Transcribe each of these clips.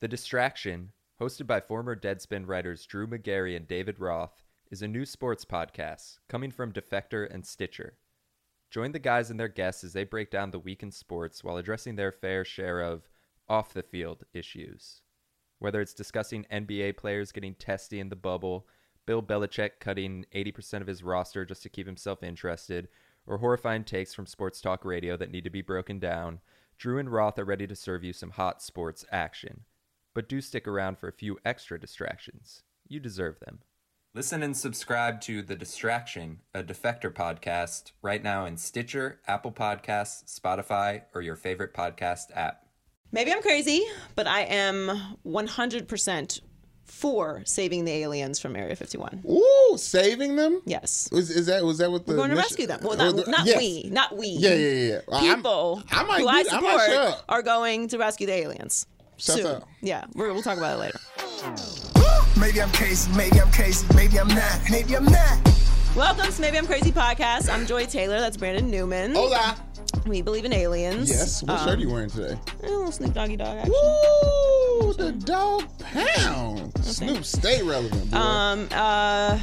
The Distraction, hosted by former Deadspin writers Drew McGarry and David Roth, is a new sports podcast coming from Defector and Stitcher. Join the guys and their guests as they break down the week in sports while addressing their fair share of off the field issues. Whether it's discussing NBA players getting testy in the bubble, Bill Belichick cutting 80% of his roster just to keep himself interested, or horrifying takes from sports talk radio that need to be broken down, Drew and Roth are ready to serve you some hot sports action. But do stick around for a few extra distractions. You deserve them. Listen and subscribe to The Distraction, a Defector podcast, right now in Stitcher, Apple Podcasts, Spotify, or your favorite podcast app. Maybe I'm crazy, but I am 100% for saving the aliens from Area 51. Ooh, saving them? Yes. Was, is that was that what the We're going to mission- rescue them. Well, not, the- not yes. we, not we. Yeah, yeah, yeah. yeah. I'm- People I might who I do- I might support show up. are going to rescue the aliens. Shouts soon. out. Yeah, we're, we'll talk about it later. Maybe I'm crazy, maybe I'm crazy, maybe I'm not, maybe I'm not. Welcome to Maybe I'm Crazy podcast. I'm Joy Taylor. That's Brandon Newman. Hola. We believe in aliens. Yes. What shirt are you wearing today? A little Snoop Doggy Dogg action. Woo! The dog pound. Snoop, stay relevant, boy. Um, uh,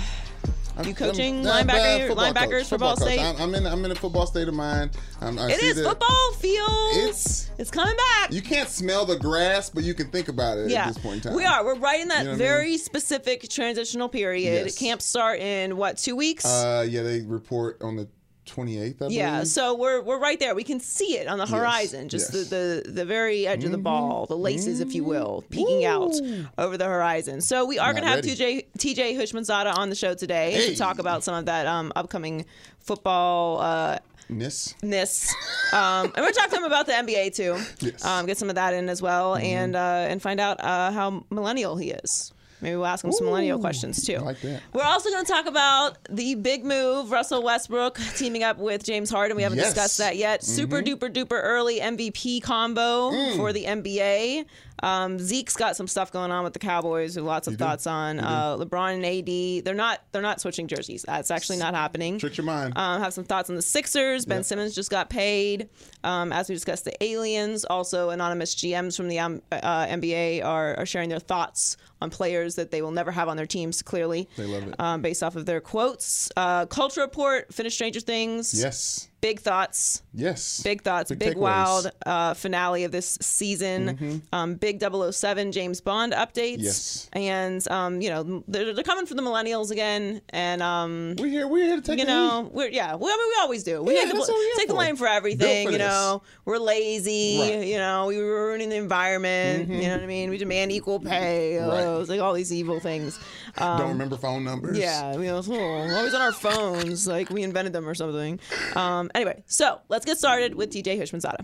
I'm- you coaching I'm- linebacker- football linebackers coach, for Ball football coach. State? I'm, I'm in. I'm in a football state of mind. I'm, I it is football feels. It's- it's coming back. You can't smell the grass, but you can think about it yeah, at this point in time. we are. We're right in that You know what I very specific transitional period. Yes. Camps start in what two weeks? Uh, yeah, they report on the 28th. I yeah, believe. so we're we're right there. We can see it on the horizon, just yes. Mm-hmm. the, the the very edge of the ball, the laces, if you will, peeking out over the horizon. So we are going to have. TJ TJ Houshmandzadeh on the show today Hey. to talk about some of that um, upcoming football. Uh, Nis. ness. Um, and we're talking him about the NBA too. Yes. Um, get some of that in as well, and uh, and find out uh, how millennial he is. Maybe we'll ask him some millennial questions too. I like that. We're also going to talk about the big move, Russell Westbrook teaming up with James Harden. We haven't Yes. Mm-hmm. discussed that yet. Super duper duper early MVP combo Mm. for the NBA. Um, Zeke's got some stuff going on with the Cowboys. With lots of thoughts on uh, LeBron and AD. They're not they're not switching jerseys. That's actually not happening. Trick your mind. Um, have some thoughts on the Sixers. Ben Simmons just got paid. Um, as we discussed, the aliens. Also, anonymous GMs from the um, uh, NBA are, are sharing their thoughts on players that they will never have on their teams. Clearly, They love it. um, based off of their quotes. Uh, Culture Report, finished Stranger Things. yes. Big thoughts. Yes. Big thoughts, big, takeaways. wild uh, finale of this season. Um, big 007 James Bond updates. Yes. And, um, you know, they're, they're coming for the millennials again. And, um, We're here. We're here to take you know, we're yeah, we, I mean, we always do. We Yeah, take, the, here take the for. blame for everything. for you this. know, we're lazy. Right. You know, we were ruining the environment. You know what I mean? We demand equal pay. Oh, Right. it's like all these evil things. Um, Don't remember phone numbers. yeah, you know, oh, always on our phones, like we invented them or something. Um, anyway, so let's get started with TJ Houshmandzadeh.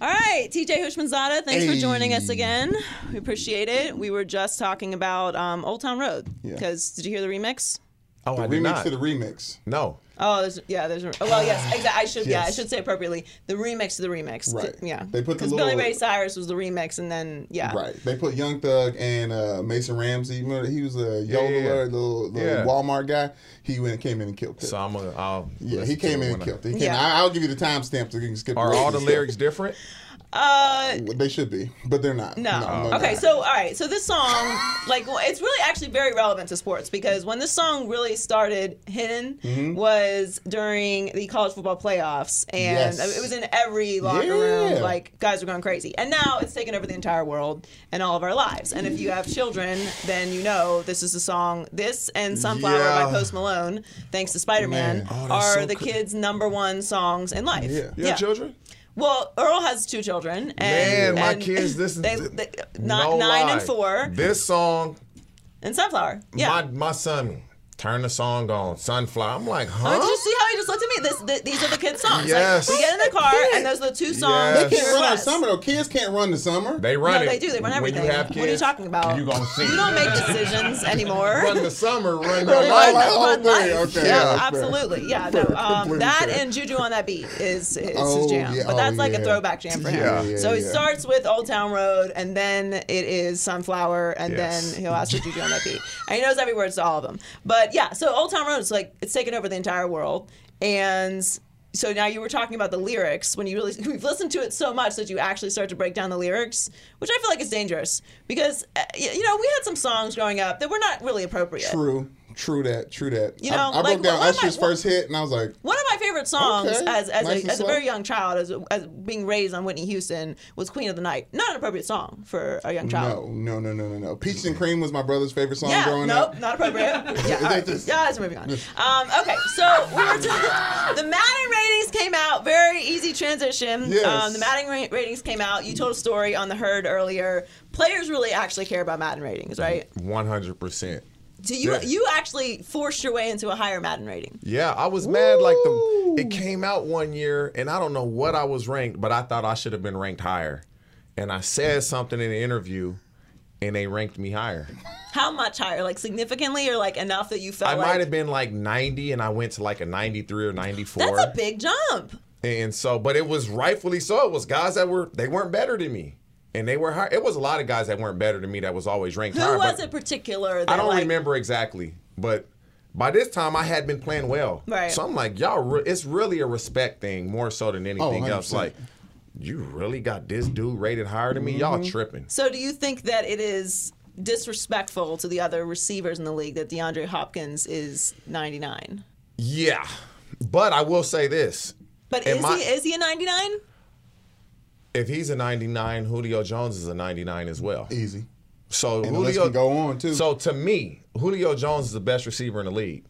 All right, TJ Houshmandzadeh, thanks for joining us again. We appreciate it. We were just talking about um, Old Town Road Yeah. because did you hear the remix? Oh, I did Remix not. to the remix. no. Oh, there's, yeah, there's. Oh, well, yes, exactly. I should, yeah, I should say appropriately. The remix to the remix. Right. Yeah. They put the because Billy Ray Cyrus was the remix, and then yeah. Right. They put Young Thug and uh, Mason Ramsey. Remember, he was a Yeah, yodeler, yeah, yeah. little, little Yeah. Walmart guy. He went came in and killed it. So I'm gonna. I'll yeah, he came in and killed it. He came, Yeah. I, I'll give you the timestamp so you can skip. Are all the lyrics different? Uh, They should be, but they're not. No. no okay, no. so all right, so this song, like, well, it's really actually very relevant to sports because when this song really started hitting Mm-hmm. was during the college football playoffs, and Yes. it was in every locker Yeah. room. Like, guys were going crazy, and now it's taken over the entire world and all of our lives. And if you have children, then you know this is the song. This and Sunflower Yeah. by Post Malone, thanks to Spider Man. Oh, are so the cra- kids' number one songs in life. Yeah. You have children? Well, Earl has two children, and Man, my and kids. This is they, they, no nine, nine and four, This song, and Sunflower. Yeah. my my son turn the song on Sunflower. I'm like, huh? Oh, did you see how he just looked at me? This, th- these are the kids' songs. Yes. Like, we get in the car, and those are the two songs. Yes. They can't we run our request. summer though. Kids can't run the summer. they run No, it. they do. They run everything. When you have kids, what are you talking about? You gonna see? You don't make decisions anymore. run the summer, run Run your my life. life. whole Run thing. life. Okay, yeah, yeah, absolutely. Yeah, no. Um, that fair. and Juju on that beat is, is Oh, his jam. yeah. But that's Oh, like a throwback jam for him. Yeah, yeah, so he yeah. starts with Old Town Road, and then it is Sunflower, and Yes. then he'll ask for Juju on that beat. And he knows every word to all of them. But yeah, so Old Town Road is like it's taken over the entire world, and so now you were talking about the lyrics when you really we've listened to it so much that you actually start to break down the lyrics, which I feel like is dangerous because uh, you know we had some songs growing up that were not really appropriate. True. True that. True that. You know, I, I like, broke down one of my- first hit, and I was like, One of my favorite songs Okay. as as, Nice a, as a very young child, as, as being raised on Whitney Houston, was "Queen of the Night." Not an appropriate song for a young child. no, no, no, no, no, no. Peaches and Cream was my brother's favorite song Yeah, growing nope, up. not appropriate. Yeah, all right. Just- yeah, that's moving on. Um, okay, so we were talking. The Madden ratings came out. Very easy transition. Yes. Um, the Madden ra- ratings came out. You told a story on the herd earlier. Players really actually care about Madden ratings, right? One hundred percent. So you Yeah. you actually forced your way into a higher Madden rating. Yeah, I was mad. Like the it came out one year, and I don't know what I was ranked, but I thought I should have been ranked higher. And I said something in the interview, and they ranked me higher. How much higher? Like significantly, or like enough that you felt I like might have been like ninety, and I went to like a ninety-three or ninety-four. that's a big jump. And so, but it was rightfully so. It was guys that were they weren't better than me, and they were high. It was a lot of guys that weren't better than me that was always ranked Who higher. Who was but it particular? That I don't like, remember exactly, but by this time I had been playing well. Right. So I'm like, y'all, re- it's really a respect thing more so than anything else. Like, you really got this dude rated higher than me? Y'all Mm-hmm. tripping? So do you think that it is disrespectful to the other receivers in the league that DeAndre Hopkins is 99? Yeah, but I will say this: But is I- he is he a 99? If he's a 99, Julio Jones is a 99 as well. Easy. So And the list Julio can go on, too. So to me, Julio Jones is the best receiver in the league,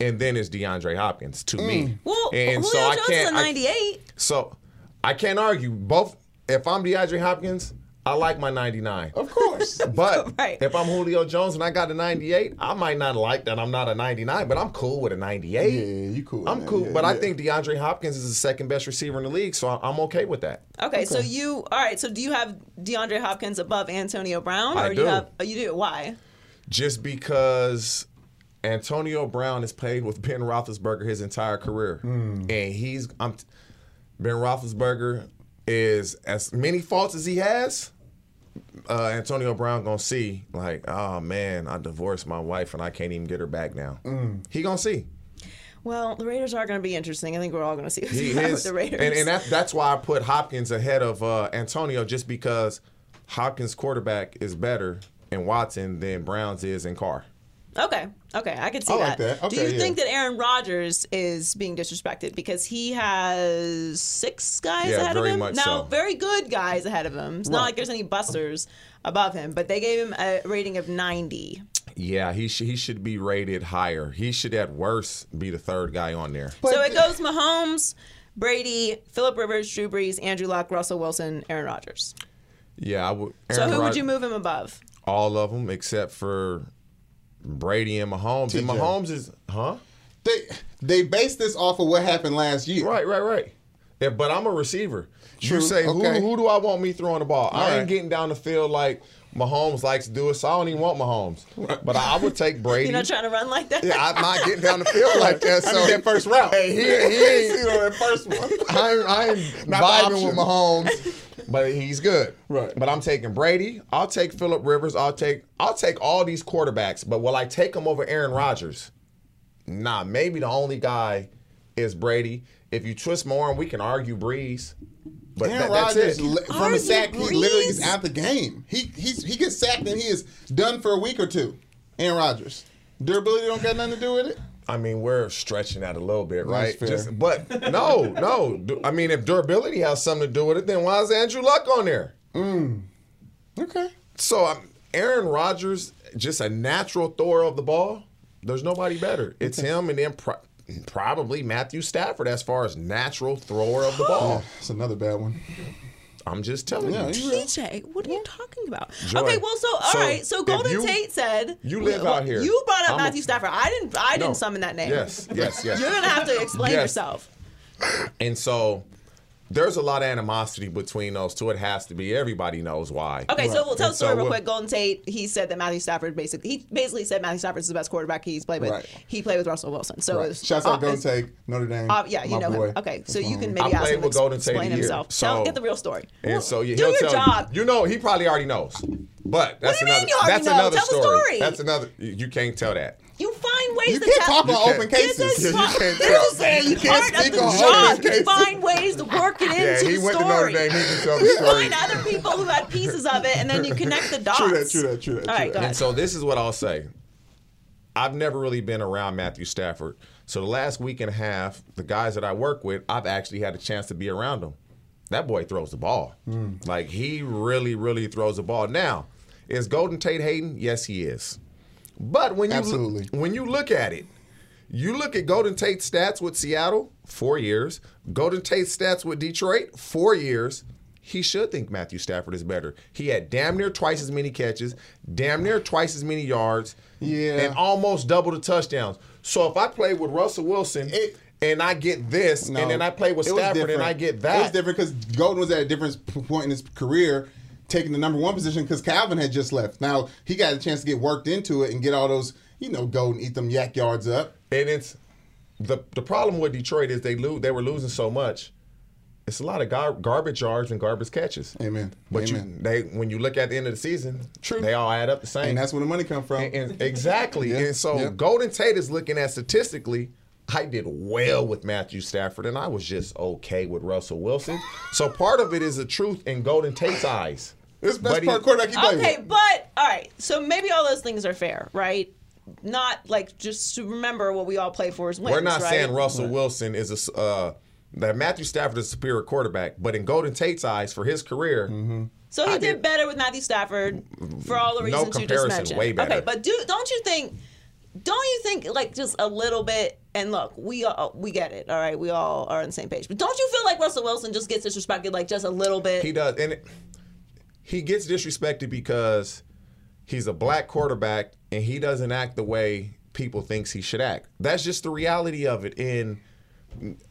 and then it's DeAndre Hopkins to Mm. me. Well, and Julio so I Jones is can't. a I- 98. so I can't argue both. If I'm DeAndre Hopkins, I like my 99. Of course. But Right. if I'm Julio Jones and I got a 98, I might not like that I'm not a 99, but I'm cool with a 98. Yeah, you cool. I'm cool, Yeah, but I think DeAndre Hopkins is the second best receiver in the league, so I- I'm okay with that. Okay, so you all right? So do you have DeAndre Hopkins above Antonio Brown, or I you do. have oh, you do? Why? Just because Antonio Brown has played with Ben Roethlisberger his entire career, hmm. and he's I'm Ben Roethlisberger is as many faults as he has. Uh, Antonio Brown gonna see like, oh man, I divorced my wife and I can't even get her back now. He gonna see. Well, the Raiders are going to be interesting. I think we're all going to see what's He is, with the Raiders. and, and that, that's why I put Hopkins ahead of uh, Antonio, just because Hopkins' quarterback is better in Watson than Brown's is in Carr. Okay, okay, I can see I like that. that. Do you yeah. think that Aaron Rodgers is being disrespected because he has six guys Yeah, ahead very of him? much now, so. very good guys ahead of him. It's not like there's any busters above him, but they gave him a rating of 90. Yeah, he sh- he should be rated higher. He should at worst be the third guy on there. so it goes Mahomes, Brady, Philip Rivers, Drew Brees, Andrew Luck, Russell Wilson, Aaron Rodgers. Yeah, I would. So Aaron who would you move him above? All of them except for Brady and Mahomes. And TJ. Mahomes is, huh? They they based this off of what happened last year. Right, right, right. Yeah, but I'm a receiver. True, You say okay. who who do I want me throwing the ball? I ain't right. getting down the field like Mahomes likes to do it, so I don't even want Mahomes. But I would take Brady. You're not trying to run like that? yeah, I'm not getting down the field like that. I So need that first round, Hey, he, he ain't. You know, that first one. I'm, I'm Not vibing with. Mahomes, but he's good. Right. But I'm taking Brady. I'll take Philip Rivers. I'll take I'll take all these quarterbacks. But will I take them over Aaron Rodgers? Nah, maybe the only guy is Brady. If you twist more, and we can argue Brees. But Aaron that, that's Rodgers it. from Are a sack, he literally is Brees? out the game. He he's he gets sacked and he is done for a week or two. Aaron Rodgers. Durability don't got nothing to do with it. I mean, we're stretching that a little bit, That's right? fair. but no, no. I mean, if durability has something to do with it, then why is Andrew Luck on there? Okay. So um, Aaron Rodgers, just a natural thrower of the ball. There's nobody better. It's him, and then pro- probably Matthew Stafford as far as natural thrower of the ball. It's another bad one. I'm just telling Yeah, you. you real. TJ, what are you talking about? Joy. Okay, well, so all So, right, so Golden you- Tate said you live well, out here. You brought up I'm a- Matthew Stafford. I didn't. I didn't summon that name. Yes, yes, yes. You're gonna have to explain Yes. yourself. And so there's a lot of animosity between those two. It has to be. Everybody knows why. Okay, so we'll tell the And story so real we'll- quick. Golden Tate, he said that Matthew Stafford basically, he basically said Matthew Stafford's is the best quarterback he's played with. Right. He played with Russell Wilson. So Right. it Shouts uh, out Golden Tate, Notre Dame. Uh, yeah, you my know boy. him. Okay, so you can I maybe ask him with to Golden Tate explain a himself. so- Tell, get the real story. And so yeah, do he'll your tell job. you. You know, he probably already knows. But that's do you mean another. you that's know? another Tell the story. story. That's another. You you can't tell that. You find ways You to can't test- talk on You open can't- This cases. is you can't this tell. is saying You you can't part of speak the on job. open You cases. find ways to work it into Yeah, he the went to story. Notre Dame. He can tell the You story. find other people who had pieces of it, and then you connect the dots. True that, true that, true that, All true right, that. go ahead. And so this is what I'll say. I've never really been around Matthew Stafford. So the last week and a half, the guys that I work with, I've actually had a chance to be around them. That boy throws the ball. Hmm. Like he really, really throws the ball. Now, is Golden Tate Hayden? Yes, he is. But when you Absolutely. when you look at it, you look at Golden Tate's stats with Seattle, four years. Golden Tate's stats with Detroit, four years. He should think Matthew Stafford is better. He had damn near twice as many catches, damn near twice as many yards, Yeah. and almost double the touchdowns. So if I play with Russell Wilson It- and I get this, No, and then I play with it Stafford and. I get It was different because Golden was at a different point in his career, taking the number one position because Calvin had just left. Now he got a chance to get worked into it and get all those, you know, go and eat them YAC yards up. and it's the the problem with Detroit is they lose they were losing so much. It's a lot of gar- garbage yards and garbage catches. Amen. But Amen. you they when you look at the end of the season, True. they all add up the same. And that's where the money come from. And- and- exactly. Yeah, And so yeah. Golden Tate is looking at statistically. I did well with Matthew Stafford, and I was just okay with Russell Wilson. So part of it is the truth in Golden Tate's eyes. This But best he- part quarterback he played Okay, with. but all right. So maybe all those things are fair, right? Not like just to remember what we all play for is wins. We're not right? saying Russell Wilson is a s- uh, that Matthew Stafford is a superior quarterback, but in Golden Tate's eyes for his career, So he I did did- better with Matthew Stafford for all the No reasons you just mentioned. way better. Okay, but do don't you think? Don't you think like just a little bit? And look, we all we get it. All right, we all are on the same page. But don't you feel like Russell Wilson just gets disrespected like just a little bit? he does, and it, he gets disrespected because he's a black quarterback and he doesn't act the way people thinks he should act. That's just the reality of it. And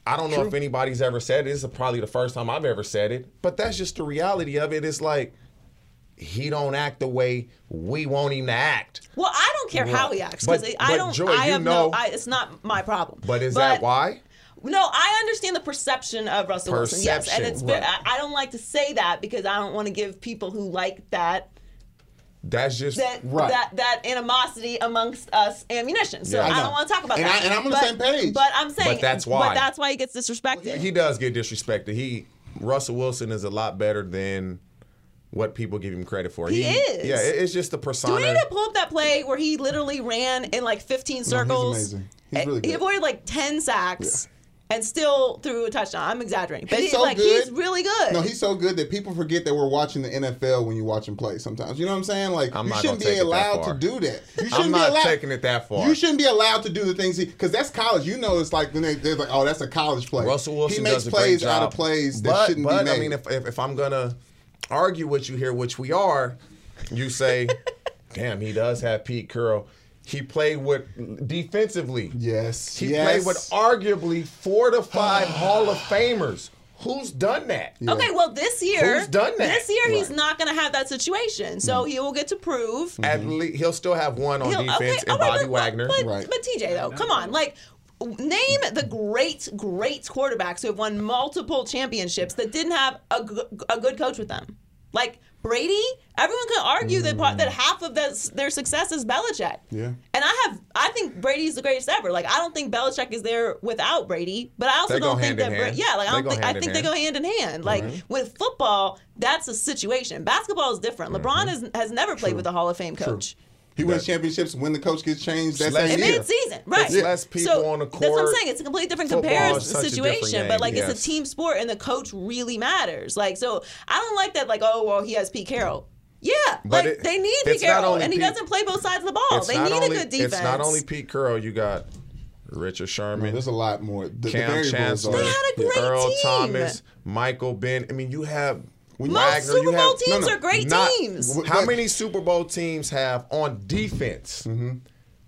I don't know if anybody's ever said it. This is probably the first time I've ever said it, but that's just the reality of it. It's like he don't act the way we want him to act. well, I don't care how he acts because But- I don't. Joy, I have know- no. I, it's not my problem. But is that why? No, I understand the perception of Russell Wilson. Yes, and Perception, it's. ve- right. I, I don't like to say that because I don't want to give people who like that That's just that Right. that that animosity amongst us ammunition. So Yeah. I I, don't want to talk about And that. I- and I'm on the But- same page. But I'm saying, But that's why. But that's why he gets disrespected. he does get disrespected. He Russell Wilson is a lot better than what people give him credit for. He is. Yeah, it- it's just the persona. Do persona. we need to pull up that play where he literally ran in like 15 circles? amazing. He's eh, really He avoided like 10 sacks and still threw a touchdown. I'm exaggerating, but He's he, so like good. he's really good. No, he's so good that people forget that we're watching the NFL when you watch him play. Sometimes, you know what I'm saying? Like I'm you shouldn't be take it that allowed to do that. You shouldn't I'm be not allowed, taking it that far. You shouldn't be allowed to do the things he because that's college. You know, it's like when they, they're like, "Oh, that's a college play." Russell Wilson he makes does a plays great job. out of plays that but, shouldn't but, be made. I mean, if, if if I'm gonna argue with you here, which we are, you say, "Damn, he does have Pete Carroll." He played with defensively. yes, He yes. played with arguably four to five Hall of Famers. Who's done that? Okay, well this year, Who's done that? this year he's not going to have that situation, so mm-hmm. he will get to prove. At mm-hmm. least he'll still have one on He'll- defense okay, and all right, Bobby but, Wagner. But, Right. but TJ though, come on, like name the great, great quarterbacks who have won multiple championships that didn't have a, g- a good coach with them. Like Brady, everyone could argue that part, that half of their success is Belichick. Yeah. And I have, I think Brady's the greatest ever. Like I don't think Belichick is there without Brady, but I also They don't think that, Bra- yeah, like I don't think, I hand they go hand in hand. Like with football, that's a situation. Basketball is different. Mm-hmm. LeBron has, has never played with a Hall of Fame coach. He wins championships when the coach gets changed. That Let's- same year. mid-season, right? It's less people so on the court. That's what I'm saying. It's a completely different comparison is such a different situation, but like yes. it's a team sport, and the coach really matters. Like, so I don't like that. Like, oh well, he has Pete Carroll. Yeah, But like it- they need Pete Carroll, and he Pete- doesn't play both sides of the ball. They need only, a good defense. It's not only Pete Carroll. You got Richard Sherman, There's a lot more. The, the Kam variables Chancellor, They had a great Earl team. Thomas, Michael Ben. I mean, you have Most Wagner. Super you Bowl have, teams no, are great not- teams. How many Super Bowl teams have on defense, mm-hmm.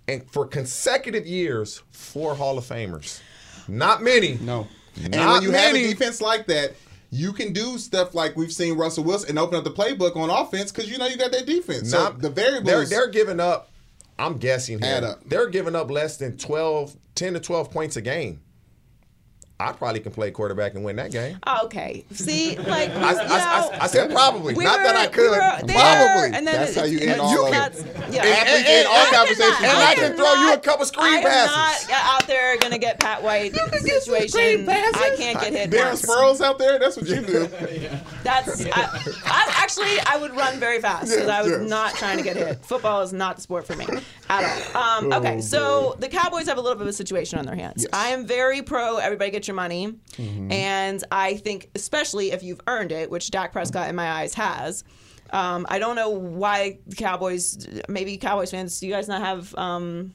and for consecutive years, four Hall of Famers? Not many. No. And Not when you have a defense like that, you can do stuff like we've seen Russell Wilson and open up the playbook on offense because you know you got that defense. So the variables. They're, they're giving up. I'm guessing here. Add up. They're giving up less than 12, 10 to 12 points a game. I probably can play quarterback and win that game. Okay. See, like I, you I- know, I- I said probably, we not that I could. we were Probably. And then That's how you it's- end all of it. Yeah. And- and- and all I conversations not- like I And I can throw you a couple screen I am passes. not out there gonna get Pat White situation. I can't get hit. Darren once. Sproles out there. That's what you do. That's I, I actually I would run very fast because I was Yes, yes. not trying to get hit. Football is not the sport for me at all. Um, Oh, okay, so the Cowboys have a little bit of a situation on their hands. I am very pro everybody get your money, Mm-hmm. and I think especially if you've earned it, which Dak Prescott in my eyes has. Um, I don't know why the Cowboys, maybe Cowboys fans, do you guys not have um,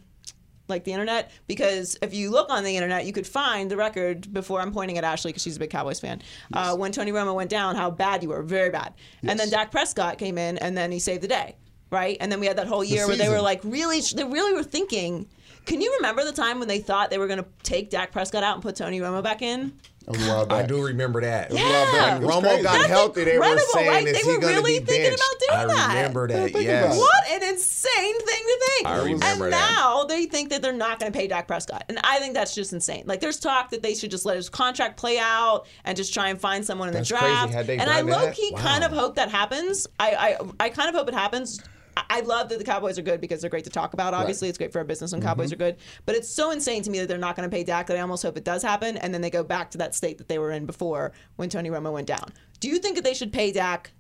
like the internet because if you look on the internet, you could find the record before I'm pointing at Ashley because she's a big Cowboys fan. Uh, when Tony Romo went down, how bad you were, very bad. And then Dak Prescott came in and then he saved the day, right? And then we had that whole year where they were like really, they really were thinking. Can you remember the time when they thought they were going to take Dak Prescott out and put Tony Romo back in? That was a while back. I do remember that. It a while back. Yeah. It Romo crazy. got That's healthy. They were saying, right? is They he were going to really be thinking benched? about doing I remember that. think Yes. What an insane thing to think. I remember and that. now they think that they're not going to pay Dak Prescott. And I think that's just insane. Like there's talk that they should just let his contract play out and just try and find someone in That's the crazy. draft. Had they and I low-key Wow. kind of hope that happens. I, I I kind of hope it happens. I- love that the Cowboys are good because they're great to talk about. Obviously, it's great for our business when Cowboys Mm-hmm. are good. But it's so insane to me that they're not going to pay Dak that I almost hope it does happen, and then they go back to that state that they were in before when Tony Romo went down. Do you think that they should pay Dak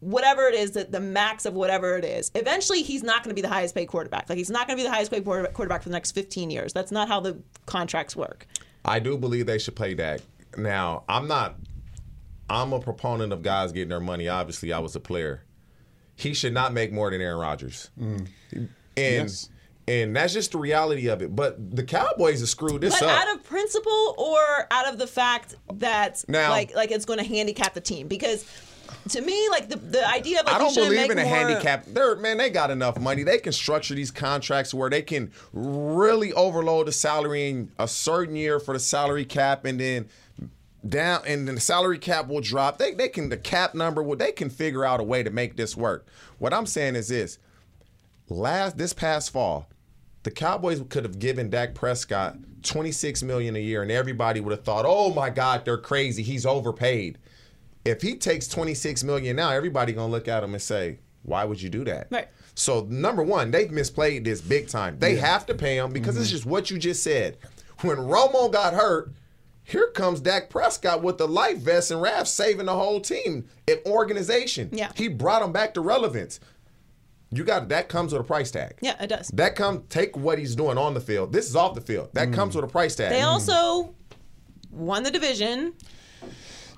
whatever it is that the max of whatever it is. Eventually, he's not going to be the highest paid quarterback. Like he's not going to be the highest paid quarterback for the next 15 years. That's not how the contracts work. I do believe they should pay Dak. Now, I'm not. I'm a proponent of guys getting their money. Obviously, I was a player. He should not make more than Aaron Rodgers, mm. and Yes. and that's just the reality of it. But the Cowboys have screwed this But up. out of principle or out of the fact that Now- like like it's going to handicap the team because to me like the the idea of like I you don't shouldn't believe make in a more- handicap. They're man, they got enough money. They can structure these contracts where they can really overload the salary in a certain year for the salary cap, and then down, and then the salary cap will drop. They they can the cap number. Will they can figure out a way to make this work. What I'm saying is this: last this past fall, the Cowboys could have given Dak Prescott 26 million a year, and everybody would have thought, "Oh my God, they're crazy. He's overpaid." If he takes 26 million now, everybody gonna look at him and say, "Why would you do that?" Right. So number one, they've misplayed this big time. They have to pay him because it's mm-hmm. just what you just said. When Romo got hurt, here comes Dak Prescott with the life vest and Raph saving the whole team, an organization. Yeah. He brought them back to relevance. You got that comes with a price tag. Yeah, it does. That come take what he's doing on the field. This is off the field. That comes with a price tag. They also won the division,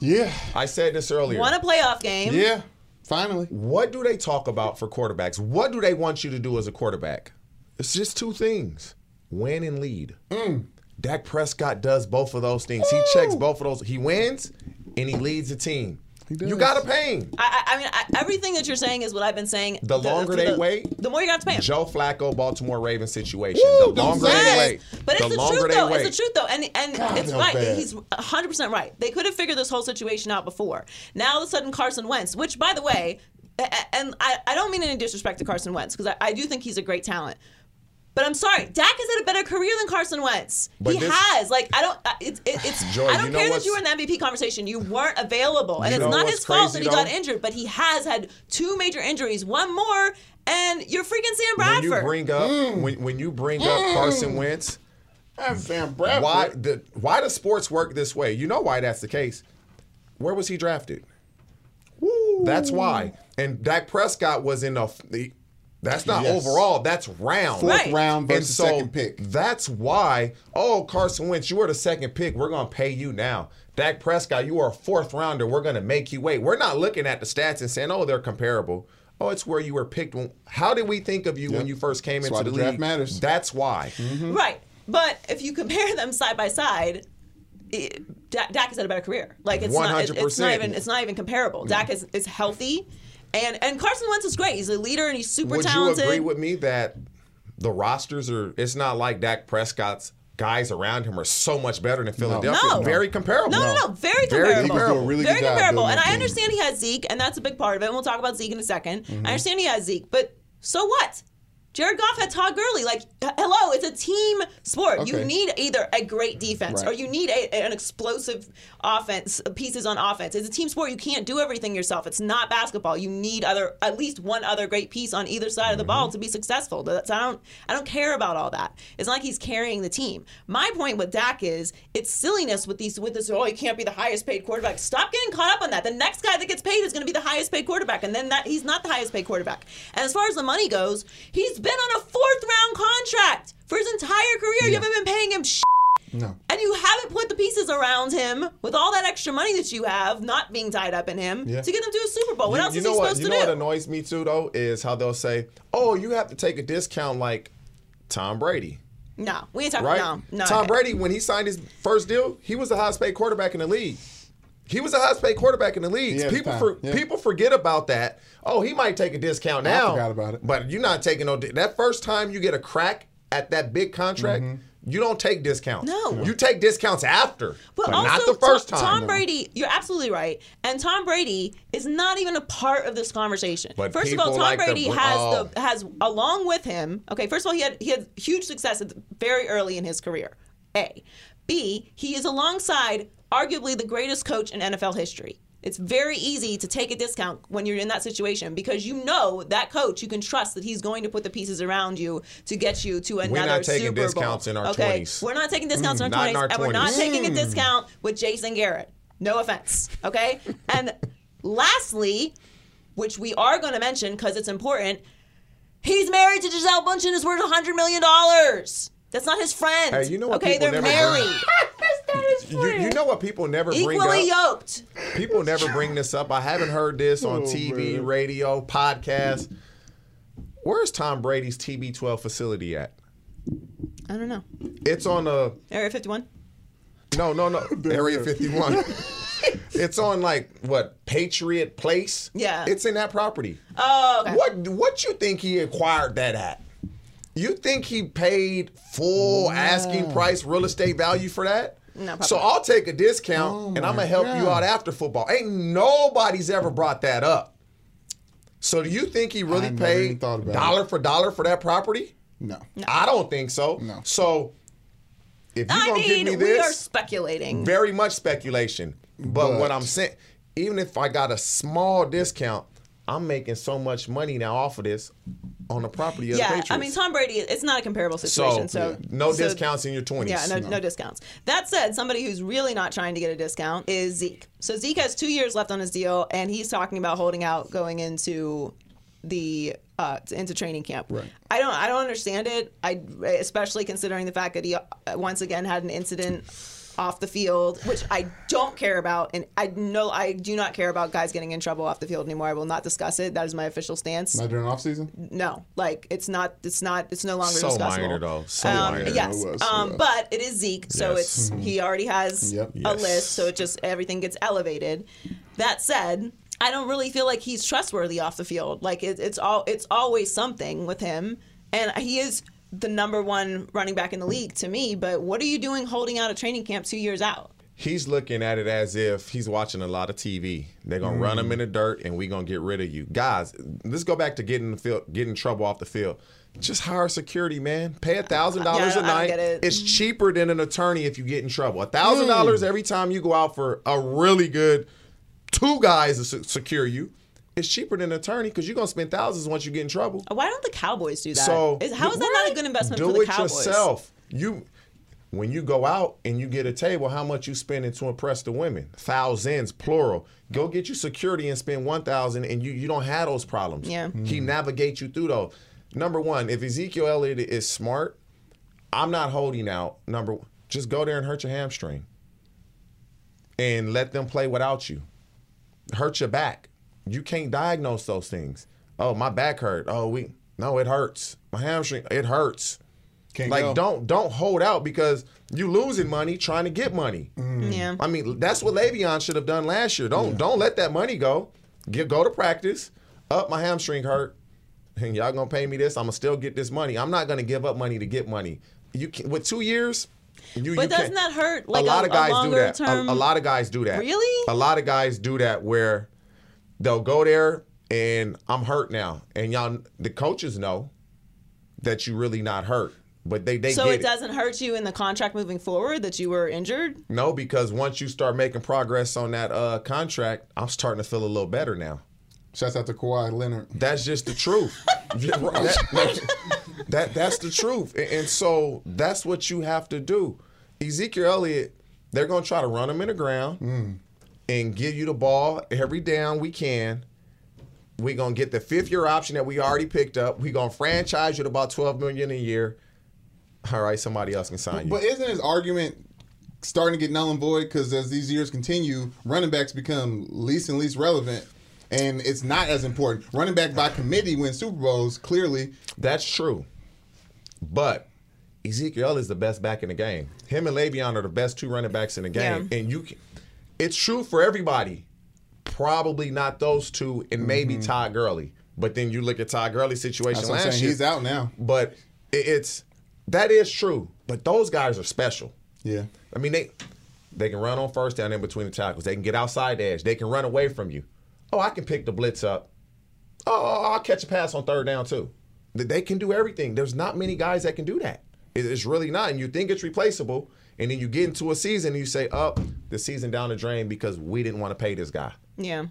Yeah. I said this earlier. won a playoff game. Yeah. Finally. What do they talk about for quarterbacks? What do they want you to do as a quarterback? It's just two things win and lead. Mm. Dak Prescott does both of those things. He checks both of those. He wins and he leads the team. You got to pay him. I, I I mean, I, everything that you're saying is what I've been saying. The longer for they the, wait, the more you got to pay them. Joe Flacco, Baltimore Ravens situation. Woo, the longer them they wait, But it's the the, truth, though. wait. It's the truth, though, and and God, it's right. bad. He's 100 percent right. They could have figured this whole situation out before. Now all of a sudden, Carson Wentz, which by the way, a- a- and I, I don't mean any disrespect to Carson Wentz because I, I do think he's a great talent. But I'm sorry, Dak has had a better career than Carson Wentz. But he this- has. Like I don't. It's it, it's. Joy, I don't you know care that you were in the MVP conversation. You weren't available, and it's not his fault that crazy, he got injured. But he has had two major injuries, one more, and you're freaking Sam when Bradford. you bring up mm. when, when you bring up mm. Carson Wentz, That's Sam Bradford. why the why does sports work this way? You know why that's the case. Where was he drafted? That's why. And Dak Prescott was in the. The that's not Yes. overall. That's round. Fourth Right. round And versus so second pick. that's why. Oh, Carson Wentz, you were the second pick. We're gonna pay you now. Dak Prescott, you are a fourth rounder. We're gonna make you wait. We're not looking at the stats and saying, oh, they're comparable. Oh, it's where you were picked. How did we think of you when you first came That's into why the the draft league? matters. That's why. Mm-hmm. Right. But if you compare them side by side, it, Dak, Dak has had a better career. Like it's not, it- it's not even, it's not even comparable. Dak is, is healthy, and and Carson Wentz is great. He's a leader and he's super Would talented. you agree with me that the rosters are? It's not like Dak Prescott's guys around him are so much better than Philadelphia. No. Very comparable. no, no, no, very Very comparable. comparable. He was doing a really very good job comparable. And I understand he has Zeke, and that's a big part of it. And we'll talk about Zeke in a 2nd Mm-hmm. I understand he has Zeke, but so what? Jared Goff had Todd Gurley. Like, hello, it's a team sport. You need either a great defense or you need a, an explosive offense, uh, pieces on offense. It's a team sport. You can't do everything yourself. It's not basketball. You need other, at least one other great piece on either side of the ball mm-hmm. to be successful. That's, I don't, I don't care about all that. It's not like he's carrying the team. My point with Dak is it's silliness with these, with this. Oh, he can't be the highest paid quarterback. Stop getting caught up on that. The next guy that gets paid is going to be the highest paid quarterback, and then that he's not the highest paid quarterback. And as far as the money goes, he's been on a fourth round contract for his entire career. You haven't been paying him. Shit. No. And you haven't put the pieces around him with all that extra money that you have, not being tied up in him, Yeah. to get him to a Super Bowl. What you, else you is know he what? supposed You to know do? what annoys me too though is how they'll say, "Oh, you have to take a discount like Tom Brady." no, we ain't talking. right? No, no. Tom Brady, when he signed his first deal, he was the highest paid quarterback in the league. He was the highest paid quarterback in the league. He People for, yeah. people forget about that. Oh, he might take a discount I now. forgot about it. But you're not taking no. di- That first time you get a crack at that big contract, Mm-hmm. you don't take discounts. No. you take discounts after, But, but, also, not the first Tom, time. Tom Brady, you're absolutely right. And Tom Brady is not even a part of this conversation. But first of all, Tom like Brady br- has oh. the has along with him. Okay, first of all, he had he had huge success very early in his career. A, B, he is alongside arguably the greatest coach in NFL history. It's very easy to take a discount when you're in that situation because you know that coach you can trust that he's going to put the pieces around you to get you to another Super Bowl. We're not taking Super Bowl. discounts in our okay? 20s. We're not taking discounts in mm, our not in 20s, our and we're not 20s. taking a mm. discount with Jason Garrett. No offense, okay? and lastly, which we are going to mention because it's important, he's married to Gisele Bündchen is worth $100 million. That's not his friend. Hey, you know what Okay, they're married. bring- That's not his You, you know what people never bring up? Equally yoked. People never bring this up. I haven't heard this on Oh, TV, man. radio, podcast. Where's Tom Brady's TB12 facility at? I don't know. It's on a Area 51? no, no, no, Area 51. it's on like what Patriot Place? Yeah. it's in that property. Oh, okay. What what you think he acquired that at? You think he paid full asking price real estate value for that? No, So not. I'll take a discount Oh and I'm gonna help you out after football. Ain't nobody's ever brought that up. So do you think he really I paid thought about dollar for dollar for that property? No. I don't think so. No. So if you're I gonna mean, give me this, we are speculating. very much speculation. But, what I'm saying, even if I got a small discount, I'm making so much money now off of this on the property of the yeah, Patriots. I mean, Tom Brady, it's not a comparable so, situation. So, no so- discounts in your 20s. Yeah, no, no. discounts. That said, somebody who's really not trying to get a discount is Zeke. So Zeke has two years left on his deal, and he's talking about holding out going into the uh, into training camp. Right. I don't I don't understand it. I especially considering the fact that he uh, once again had an incident off the field, which I don't care about, and I know I do not care about guys getting in trouble off the field anymore. I will not discuss it. That is my official stance. Not during off season. No, like it's not. It's not. It's no longer So discussable. minor, though. So um, minor. Yes, It was, um, it but it is Zeke, so Yes. it's he already has Yep. a Yes. list, so it just everything gets elevated. That said, I don't really feel like he's trustworthy off the field. Like it, it's all it's always something with him, and he is the number one running back in the league to me. But what are you doing holding out a training camp two years out? He's looking at it as if he's watching a lot of TV. They're gonna run him mm. in the dirt, and we're gonna get rid of you, guys. Let's go back to getting in the field, getting trouble off the field. Just hire security, man. Pay a thousand dollars Yeah, a I don't night. it. It's cheaper than an attorney if you get in trouble. A thousand dollars mm. every time you go out for a really good two guys to secure you. It's cheaper than an attorney because you're gonna spend thousands once you get in trouble. Why don't the Cowboys do that? So Is- how is that not a good investment Do for the it Cowboys? yourself. You when you go out and you get a table, how much you spending to impress the women? Thousands, plural. Go get you security and spend one thousand, and you you don't have those problems. Yeah. he hmm. navigates you through those. Number one, if Ezekiel Elliott is smart, I'm not holding out. Number one, just go there and hurt your hamstring, and let them play without you. Hurt your back. You can't diagnose those things. Oh, my back hurt. Oh, we no, it hurts. My hamstring, it hurts. Can't like go. don't don't hold out because you losing money trying to get money. Mm-hmm. Yeah. I mean, that's what Le'Veon should have done last year. Don't don't let that money go. Get go to practice. Up my hamstring hurt. And y'all gonna pay me this? I'm gonna still get this money. I'm not gonna give up money to get money. You can, with two years. You, But you doesn't can't- that hurt, like, a lot a- of guys do longer that. A- a lot of guys do that. Really? A lot of guys do that where they'll go there and I'm hurt now, and y'all the coaches know. that you really not hurt. But they they So get it doesn't hurt you in the contract moving forward that you were injured. No, because once you start making progress on that uh, contract, I'm starting to feel a little better now. Shouts out to Kawhi Leonard. That's just the truth. that, that- that- that's the truth, and, and so that's what you have to do. Ezekiel Elliott, they're gonna try to run him in the ground and give you the ball every down we can. We're gonna get the fifth year option that we already picked up. We're gonna franchise you at about 12 million a year. All right, somebody else can sign you. But isn't his argument starting to get null and void because as these years continue, running backs become least and least relevant, and it's not as important. Running back by committee wins Super Bowls clearly. That's true. But Ezekiel is the best back in the game. Him and Le'Veon are the best two running backs in the game. Yeah. And you can it's true for everybody. Probably not those two and maybe mm-hmm. Todd Gurley. But then you look at Todd Gurley's situation That's last year. He's out now. But it's that is true. But those guys are special. Yeah. I mean, they they can run on first down in between the tackles. They can get outside the edge. They can run away from you. Oh, I can pick the blitz up. Oh, oh, oh I'll catch a pass on third down too. They- They can do everything. There's not many guys that can do that. It's really not. And you think it's replaceable, and then you get into a season and you say, "Oh, the season down the drain because we didn't want to pay this guy." Yeah.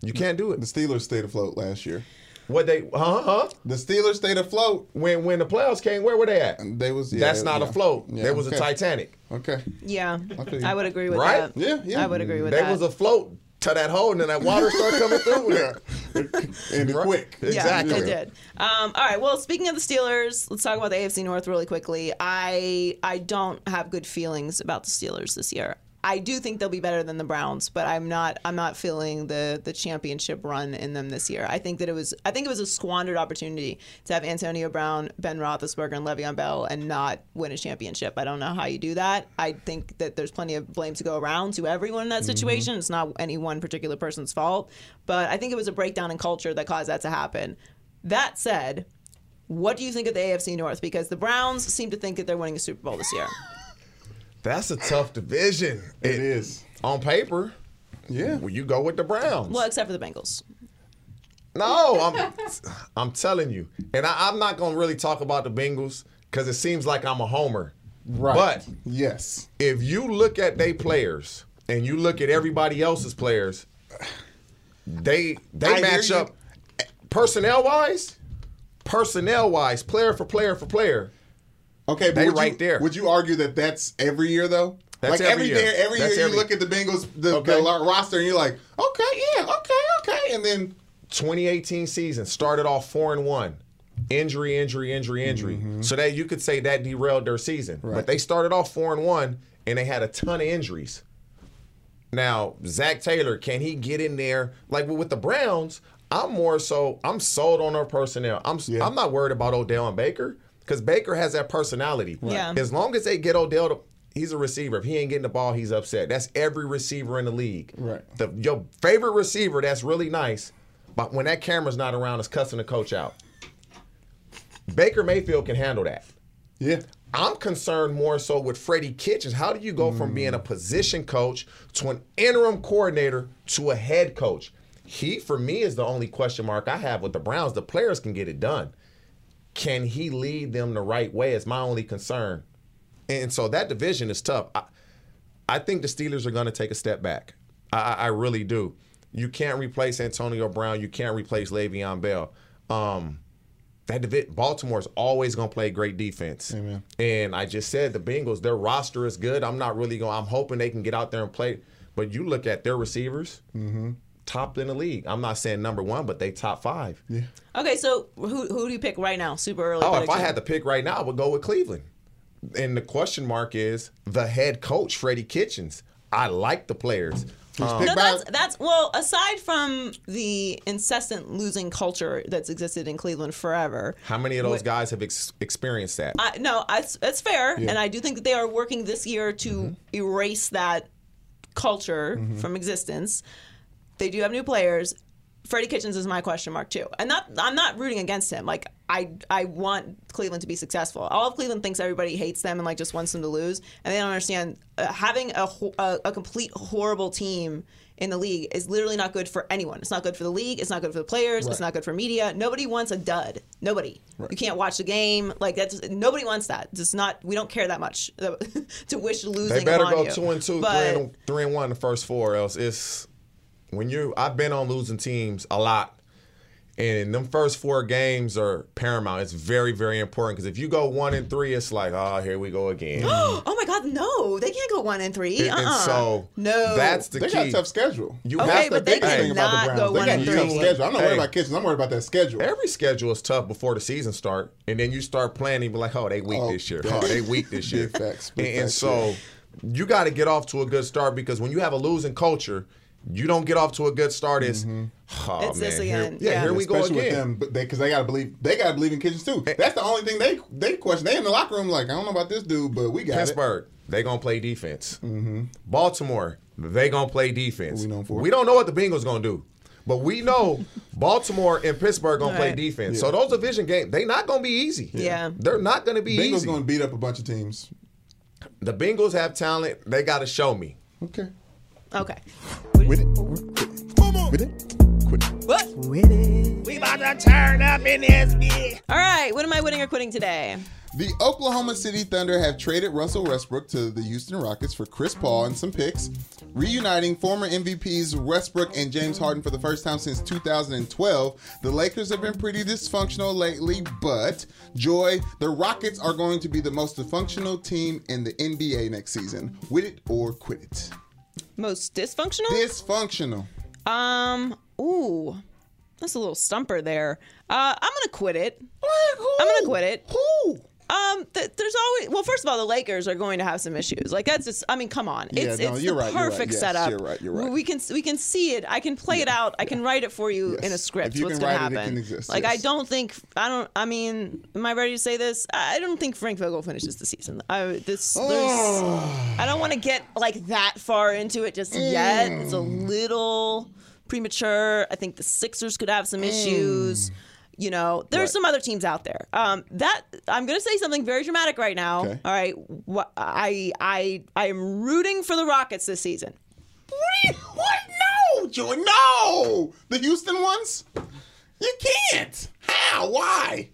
You can't do it. The. Steelers stayed afloat last year. What they? Huh? Huh? The Steelers stayed afloat. When when the playoffs came, where were they at? They was yeah, That's not yeah. a float. Yeah, there was a. Titanic. Okay. Yeah. feel you. I would agree with Right? that. Yeah, yeah. I would agree with They that. They was afloat to that hole, and then that water started coming through. there. and Right. quick. Yeah, Exactly. it did. Um, all right. Well, speaking of the Steelers, let's talk about the AFC North really quickly. I I don't have good feelings about the Steelers this year. I do think they'll be better than the Browns, but I'm not I'm not feeling the the championship run in them this year. I think that it was I think it was a squandered opportunity to have Antonio Brown, Ben Roethlisberger, and Le'Veon Bell and not win a championship. I don't know how you do that. I think that there's plenty of blame to go around to everyone in that mm-hmm. situation. It's not any one particular person's fault, but I think it was a breakdown in culture that caused that to happen. That said, what do you think of the AFC North? Because the Browns seem to think that they're winning a Super Bowl this year. That's a tough division. It is. on paper. Yeah. Well, you go with the Browns. Well, except for the Bengals. No, I'm I'm telling you, and I, I'm not gonna really talk about the Bengals because it seems like I'm a homer. Right. But yes. if you look at they players and you look at everybody else's players, they they I match up personnel wise, personnel wise, player for player for player. Okay, but They would you- there. Would you argue that that's every year though? That's like every every year. day, every That's year every- you look at the Bengals, the, Okay. the roster, and you're like, okay, yeah, okay, okay, and then 2018 season started off four and one. Injury, injury, injury, injury. Mm-hmm. So that you could say that derailed their season. But they started off four and one and they had a ton of injuries. Now, Zac Taylor, can he get in there? Like with the Browns, I'm more so I'm sold on their personnel. I'm Yeah. I'm not worried about Odell and Baker because Baker has that personality. Yeah. As long as they get Odell to He's a receiver. If he ain't getting the ball, he's upset. That's every receiver in the league. Right. The, your favorite receiver that's really nice, but when that camera's not around, is cussing the coach out. Baker Mayfield can handle that. yeah, I'm concerned more so with Freddie Kitchens. How do you go from being a position coach to an interim coordinator to a head coach? He, for me, is the only question mark I have with the Browns. The players can get it done. Can he lead them the right way? Is my only concern. And so that division is tough. I, I think the Steelers are going to take a step back. I, I really do. You can't replace Antonio Brown. You can't replace Le'Veon Bell. Um, that divi- Baltimore's always going to play great defense. Amen. And I just said the Bengals, their roster is good. I'm not really going. I'm hoping they can get out there and play. But you look at their receivers, top in the league. I'm not saying number one, but they top five. yeah. Okay, so who who do you pick right now? Super early. Oh, if I had to pick right now, I would go with Cleveland. And the question mark is the head coach, Freddie Kitchens. I like the players. Um, No, that's that's well. Aside from the incessant losing culture that's existed in Cleveland forever, how many of those guys have ex- experienced that? I, no, that's that's fair, and I do think that they are working this year to Mm-hmm. erase that culture from existence. They do have new players. Freddie Kitchens is my question mark too, and not I'm not rooting against him. Like I I want Cleveland to be successful. All of Cleveland thinks everybody hates them and like just wants them to lose, and they don't understand uh, having a, a a complete horrible team in the league is literally not good for anyone. It's not good for the league. It's not good for the players. It's not good for media. Nobody wants a dud. Nobody. You can't watch the game. Like that's nobody wants that. Just not. We don't care that much to wish losing. They better go you. two and two, But- three and three and one the first four. Else it's when you. I've been on losing teams a lot, and them first four games are paramount. It's very very important because if you go one and three, it's like oh here we go again. oh my God, no! They can't go one and three. And- uh-uh. and so no, that's the They key. got a tough schedule. You Okay, have but the they biggest thing about cannot the go They one got and a tough three. schedule. I'm not Hey. worried about Kitchens. I'm worried about that schedule. Every schedule is tough before the season start, and then you start planning. You be like, oh, they weak Oh, this year. Oh, they weak this year. Big facts, big and, and so you got to get off to a good start because when you have a losing culture, you don't get off to a good start. It's mm-hmm. oh It's man, this here- again, yeah, yeah. here we go again. with them, but they because they gotta believe they gotta believe in Kitchens too. Eh. That's the only thing they they question. They in the locker room like I don't know about this dude, but we got Pittsburgh, they gonna play defense. Mm-hmm. Baltimore, they gonna play defense. We for? We don't know what the Bengals gonna do, but we know Baltimore and Pittsburgh gonna play Right. defense. So those division games, they not gonna be easy. Yeah. they're not gonna be it. Bengals easy. going to beat up a bunch of teams. the Bengals have talent. They got to show me. Okay, Okay. With it, or quit it. With it, quit it. What? We about to turn up in this bitch. All right. What am I winning or quitting today? The Oklahoma City Thunder have traded Russell Westbrook to the Houston Rockets for Chris Paul and some picks, reuniting former MVPs Westbrook and James Harden for the first time since 2012. The Lakers have been pretty dysfunctional lately, but Joy, the Rockets are going to be the most dysfunctional team in the NBA next season. With it or quit it. Most dysfunctional? Dysfunctional. um. Ooh. That's a little stumper there. Uh, I'm gonna quit it. Who? I'm gonna quit it. Who? Um, th- there's always well. First of all, the Lakers are going to have some issues. Like that's just. I mean, come on. Yeah, It's no, it's you're the right, you're right. perfect Yes, setup. you're right, you're right. We can we can see it. I can play it out. I can write it for you Yes. in a script. If you what's it, it happen? exist, Like I don't think I don't. I mean, am I ready to say this? I don't think Frank Vogel finishes the season. I this. there's- I don't want to get like that far into it just yet. It's a little premature. I think the Sixers could have some issues. You know, there's Right. some other teams out there. Um, that I'm going to say something very dramatic right now. Okay. All right, I I I am rooting for the Rockets this season. What? What? No, Joy. No. The Houston ones? You can't. How? Why?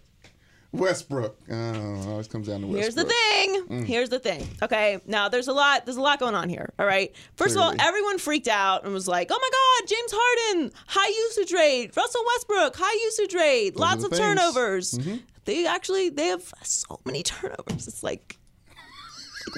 Westbrook. Oh, always comes down to Westbrook. Here's the thing. Mm. Here's the thing. Okay. Now there's a lot. There's a lot going on here. All right. First of all, everyone freaked out and was like, "Oh my God, James Harden, high usage rate. Russell Westbrook, high usage rate. Lots of things. turnovers. Mm-hmm. They actually they have so many turnovers. It's like."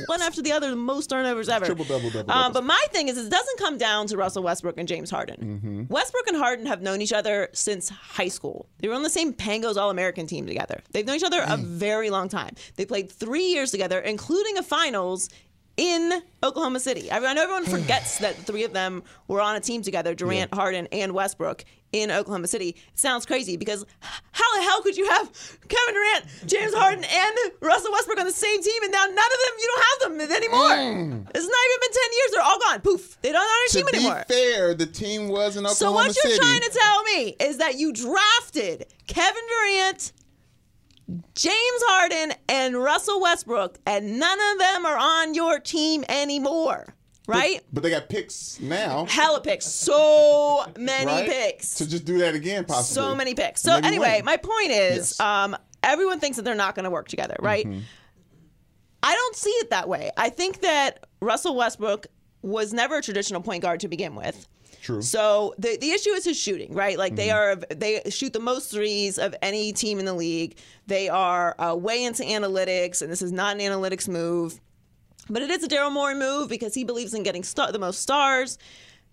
One after the other, the most turnovers ever. Triple double, double Um, but my thing is, it doesn't come down to Russell Westbrook and James Harden. Mm-hmm. Westbrook and Harden have known each other since high school. They were on the same Pangos All American team together. They've known each other Mm. a very long time. They played three years together, including a finals in Oklahoma City. I, mean, I know everyone forgets that the three of them were on a team together Durant, Harden, and Westbrook in Oklahoma City. It sounds crazy because how the hell could you have Kevin Durant, James Harden, and Russell Westbrook on the same team and now none of them, you don't have them anymore? Mm. It's not even been 10 years. They're all gone. Poof. They don't on a To team be anymore. fair, the team was in Oklahoma City. So what you're City. trying to tell me is that you drafted Kevin Durant, James Harden, and Russell Westbrook, and none of them are on your team anymore, right? but they got picks now, Hella picks, so many right? picks, So just do that again, possibly. so many picks. So anyway, win. my point is, Yes. um, everyone thinks that they're not going to work together, right? Mm-hmm. I don't see it that way. I think that Russell Westbrook was never a traditional point guard to begin with. True. So the the issue is his shooting, right? Like they are they shoot the most threes of any team in the league. They are uh, way into analytics, and this is not an analytics move, but it is a Daryl Morey move because he believes in getting star- the most stars.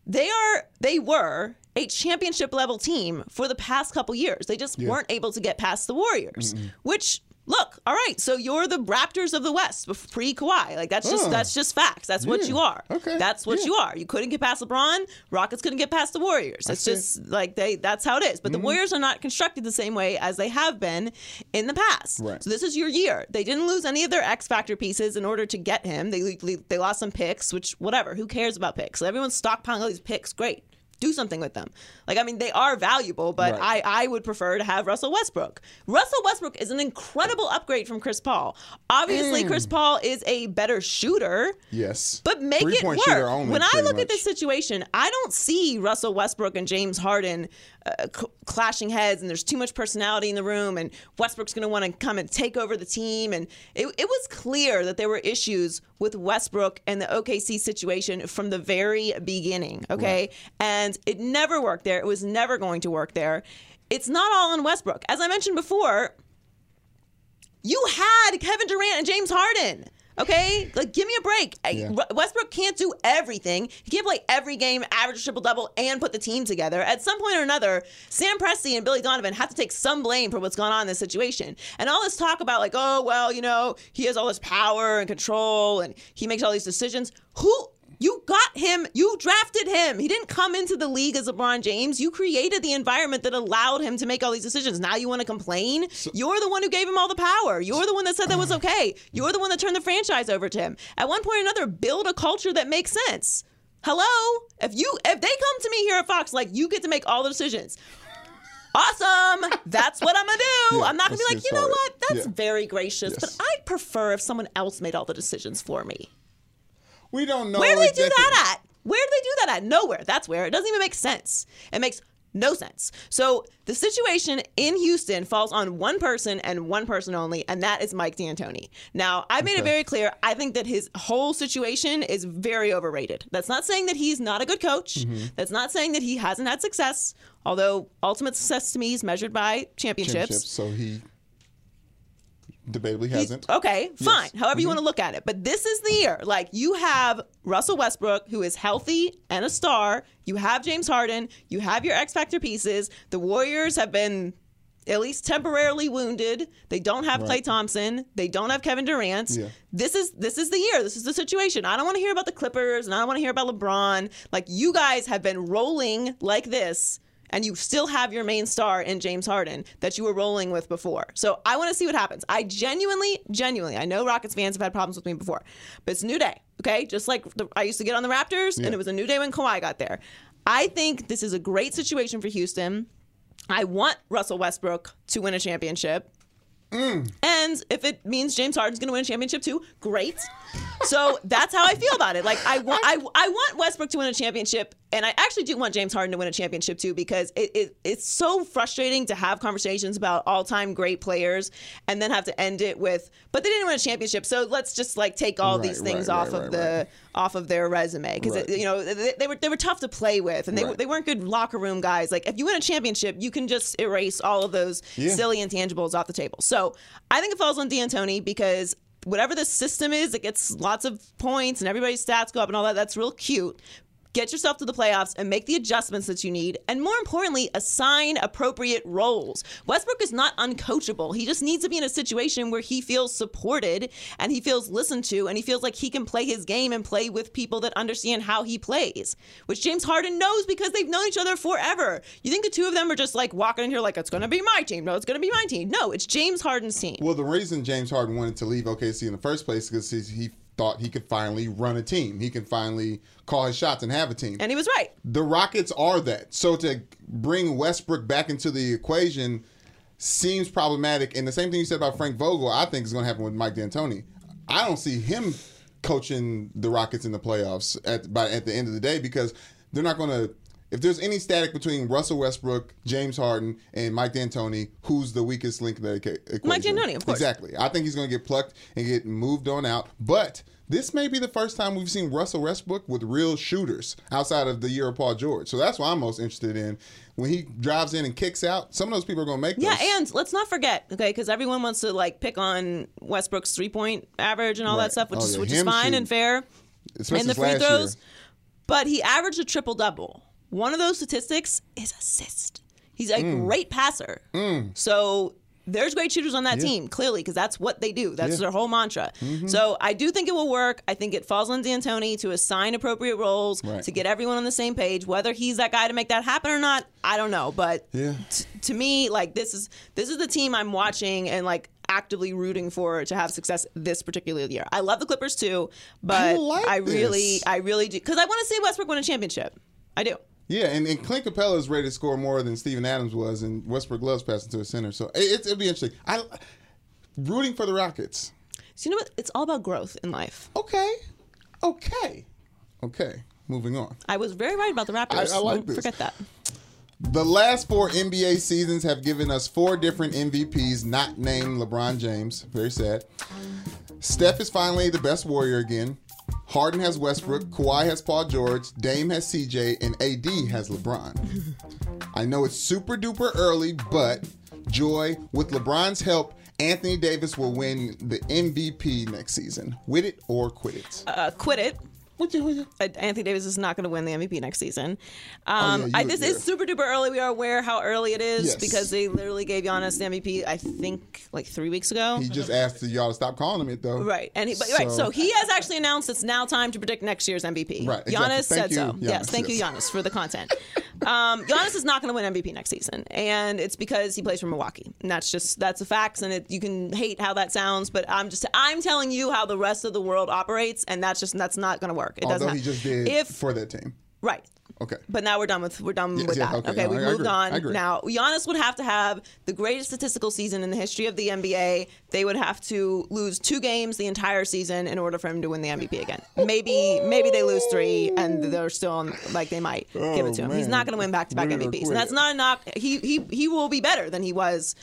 They are they were a championship level team for the past couple years. They just weren't able to get past the Warriors, which. Look, all right. So you're the Raptors of the West, pre Kawhi. Like that's just Oh. that's just facts. That's what you are. Okay. That's what Yeah. you are. You couldn't get past LeBron. Rockets couldn't get past the Warriors. It's just like they. That's how it is. But Mm-hmm. the Warriors are not constructed the same way as they have been in the past. Right. So this is your year. They didn't lose any of their X factor pieces in order to get him. They they lost some picks, which whatever. Who cares about picks? Everyone's stockpiling all these picks. Great. Do something with them. Like, I mean, they are valuable, but Right. I, I would prefer to have Russell Westbrook. Russell Westbrook is an incredible upgrade from Chris Paul. Obviously, mm. Chris Paul is a better shooter. Yes. But make it Three-point work. only, when I look much. at this situation, I don't see Russell Westbrook and James Harden uh, cl- clashing heads, and there's too much personality in the room, and Westbrook's going to want to come and take over the team. And it, it was clear that there were issues with Westbrook and the OKC situation from the very beginning. Okay, and it never worked there. It was never going to work there. It's not all on Westbrook, as I mentioned before you had Kevin Durant and James Harden. Okay, like give me a break. Yeah. Westbrook can't do everything. He can't play every game, average triple double, and put the team together. At some point or another, Sam Presti and Billy Donovan have to take some blame for what's gone on in this situation. And all this talk about like, oh well, you know, he has all this power and control, and he makes all these decisions. Who? Got him. You drafted him. He didn't come into the league as LeBron James. You created the environment that allowed him to make all these decisions. Now you want to complain? You're the one who gave him all the power. You're the one that said that was okay. You're the one that turned the franchise over to him. At one point or another, build a culture that makes sense. Hello? If you if they come to me here at Fox like you get to make all the decisions. Awesome. That's what I'm gonna do. Yeah, I'm not gonna be like, you know what? That's Yeah. very gracious, but I'd prefer if someone else made all the decisions for me. We don't know. Where do they do that at? Where do they do that at? Nowhere. That's where. It doesn't even make sense. It makes no sense. So the situation in Houston falls on one person and one person only, and that is Mike D'Antoni. Now, I made it very clear. I think that his whole situation is very overrated. That's not saying that he's not a good coach. Mm-hmm. That's not saying that he hasn't had success. Although ultimate success to me is measured by championships. Championships, So he debatably hasn't. Okay, fine. However Mm-hmm. you want to look at it. But this is the year. Like you have Russell Westbrook, who is healthy and a star. You have James Harden. You have your X Factor pieces. The Warriors have been at least temporarily wounded. They don't have Klay Right. Thompson. They don't have Kevin Durant. Yeah. This is this is the year. This is the situation. I don't want to hear about the Clippers and I don't want to hear about LeBron. Like you guys have been rolling like this and you still have your main star in James Harden that you were rolling with before. So I want to see what happens. I genuinely, genuinely, I know Rockets fans have had problems with me before, but it's a new day. Okay, just like the, I used to get on the Raptors, and it was a new day when Kawhi got there. I think this is a great situation for Houston. I want Russell Westbrook to win a championship. Mm. And if it means James Harden's going to win a championship too, great. So that's how I feel about it. Like I want, I, I want Westbrook to win a championship, and I actually do want James Harden to win a championship too because it, it it's so frustrating to have conversations about all time great players and then have to end it with, but they didn't win a championship, so let's just like take all Right, these things right, off right, of the off of their resume because you know they, they were they were tough to play with and they they weren't good locker room guys. Like if you win a championship, you can just erase all of those Yeah. silly intangibles off the table. So I think it falls on D'Antoni because whatever the system is, it gets lots of points and everybody's stats go up and all that. That's real cute. Get yourself to the playoffs and make the adjustments that you need. And more importantly, assign appropriate roles. Westbrook is not uncoachable. He just needs to be in a situation where he feels supported and he feels listened to and he feels like he can play his game and play with people that understand how he plays, which James Harden knows because they've known each other forever. You think the two of them are just like walking in here like, it's going to be my team. No, it's going to be my team. No, it's James Harden's team. Well, the reason James Harden wanted to leave OKC in the first place is because he thought he could finally run a team. He can finally call his shots and have a team. And he was right. the Rockets are that. So to bring Westbrook back into the equation seems problematic. And the same thing you said about Frank Vogel, I think is going to happen with Mike D'Antoni. I don't see him coaching the Rockets in the playoffs at by at the end of the day because they're not going to. If there's any static between Russell Westbrook, James Harden, and Mike D'Antoni, who's the weakest link in that equa- equation? Mike D'Antoni, of course. Exactly. I think he's going to get plucked and get moved on out. But this may be the first time we've seen Russell Westbrook with real shooters outside of the year of Paul George. So that's what I'm most interested in. When he drives in and kicks out, some of those people are going to make those. Yeah, and let's not forget, okay, because everyone wants to like pick on Westbrook's three point average and all Right. that stuff, which Oh, is yeah, which is fine shooting- and fair. Especially and the free throws. year. But he averaged a triple double. One of those statistics is assist. He's a Mm. great passer. So there's great shooters on that team, clearly, because that's what they do. That's Yeah. their whole mantra. Mm-hmm. So I do think it will work. I think it falls on D'Antoni to assign appropriate roles Right. to get everyone on the same page. Whether he's that guy to make that happen or not, I don't know. But Yeah. t- to me, like this is this is the team I'm watching and like actively rooting for to have success this particular year. I love the Clippers too, but I like I really. I really do because I want to see Westbrook win a championship. I do. Yeah, and, and Clint Capela is ready to score more than Steven Adams was, and Westbrook loves passing to a center. So it, it's- it'll be interesting. I rooting for the Rockets. So you know what? It's all about growth in life. Okay, okay, okay. Moving on. I was very right about the Raptors. I like Don't this. Forget that. The last four NBA seasons have given us four different MVPs, not named LeBron James. Very sad. Steph is finally the best Warrior again. Harden has Westbrook. Kawhi has Paul George. Dame has CJ, and AD has LeBron. I know it's super duper early, but joy with LeBron's help. Anthony Davis will win the MVP next season. With it or quit it. Uh, quit it. What you, what you? Uh, Anthony Davis is not going to win the MVP next season. Um, Oh, yeah, I, this yeah. is super duper early. We are aware how early it is Yes. because they literally gave Giannis the MVP. I think like three weeks ago. He just asked y'all to stop calling him it though. Right, and he, but, right. So he has actually announced it's now time to predict next year's MVP. Right, exactly. Giannis Thank said you, so. yes, Giannis, thank you, yes. Giannis, for the content. um, Giannis is not going to win MVP next season, and it's because he plays for Milwaukee. And that's just that's the facts, and it, you can hate how that sounds, but I'm just I'm telling you how the rest of the world operates, and that's just that's not going to work. It doesn't. Although he just did If for that team. Right. Okay. But now we're done with we're done Yes, with that. okay, Okay, no, we I moved I on. Now Giannis would have to have the greatest statistical season in the history of the NBA. They would have to lose two games the entire season in order for him to win the MVP again. Maybe maybe they lose three and they're still on, like they might give it oh, to him. He's not going to win back to back Win it or MVPs, and that's not a knock. He he he will be better than he was.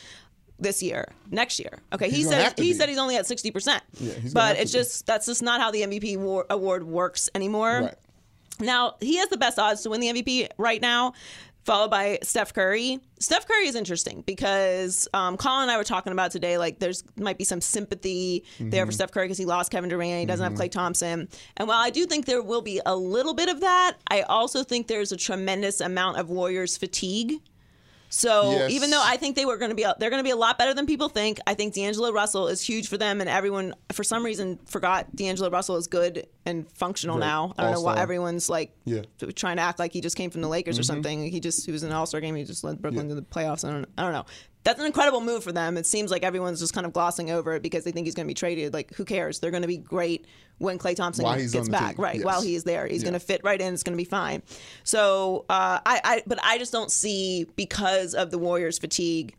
This year, next year. Okay, he He's gonna said he be. said he's only at sixty percent. Yeah, but it's be. just that's just not how the MVP war, award works anymore. Right. Now, he has the best odds to win the MVP right now, followed by Steph Curry. Steph Curry is interesting because um, Colin and I were talking about today, like there's might be some sympathy there Mm-hmm. for Steph Curry because he lost Kevin Durant, he doesn't have Klay Thompson. And while I do think there will be a little bit of that, I also think there's a tremendous amount of Warriors fatigue. So Yes. even though I think they were going to be, they're going to be a lot better than people think. I think D'Angelo Russell is huge for them, and everyone for some reason forgot D'Angelo Russell is good and functional Right. now. I don't know why everyone's like Yeah. Mm-hmm. trying to act like he just came from the Lakers or something. He just he was in an All Star game. He just led Brooklyn to the playoffs. I don't I don't know. That's an incredible move for them. It seems like everyone's just kind of glossing over it because they think he's going to be traded. Like who cares? They're going to be great when Klay Thompson While he's gets back. team. Right Yes. while he's there, he's Yeah. going to fit right in. It's going to be fine. So uh, I, I but I just don't see because of the Warriors' fatigue,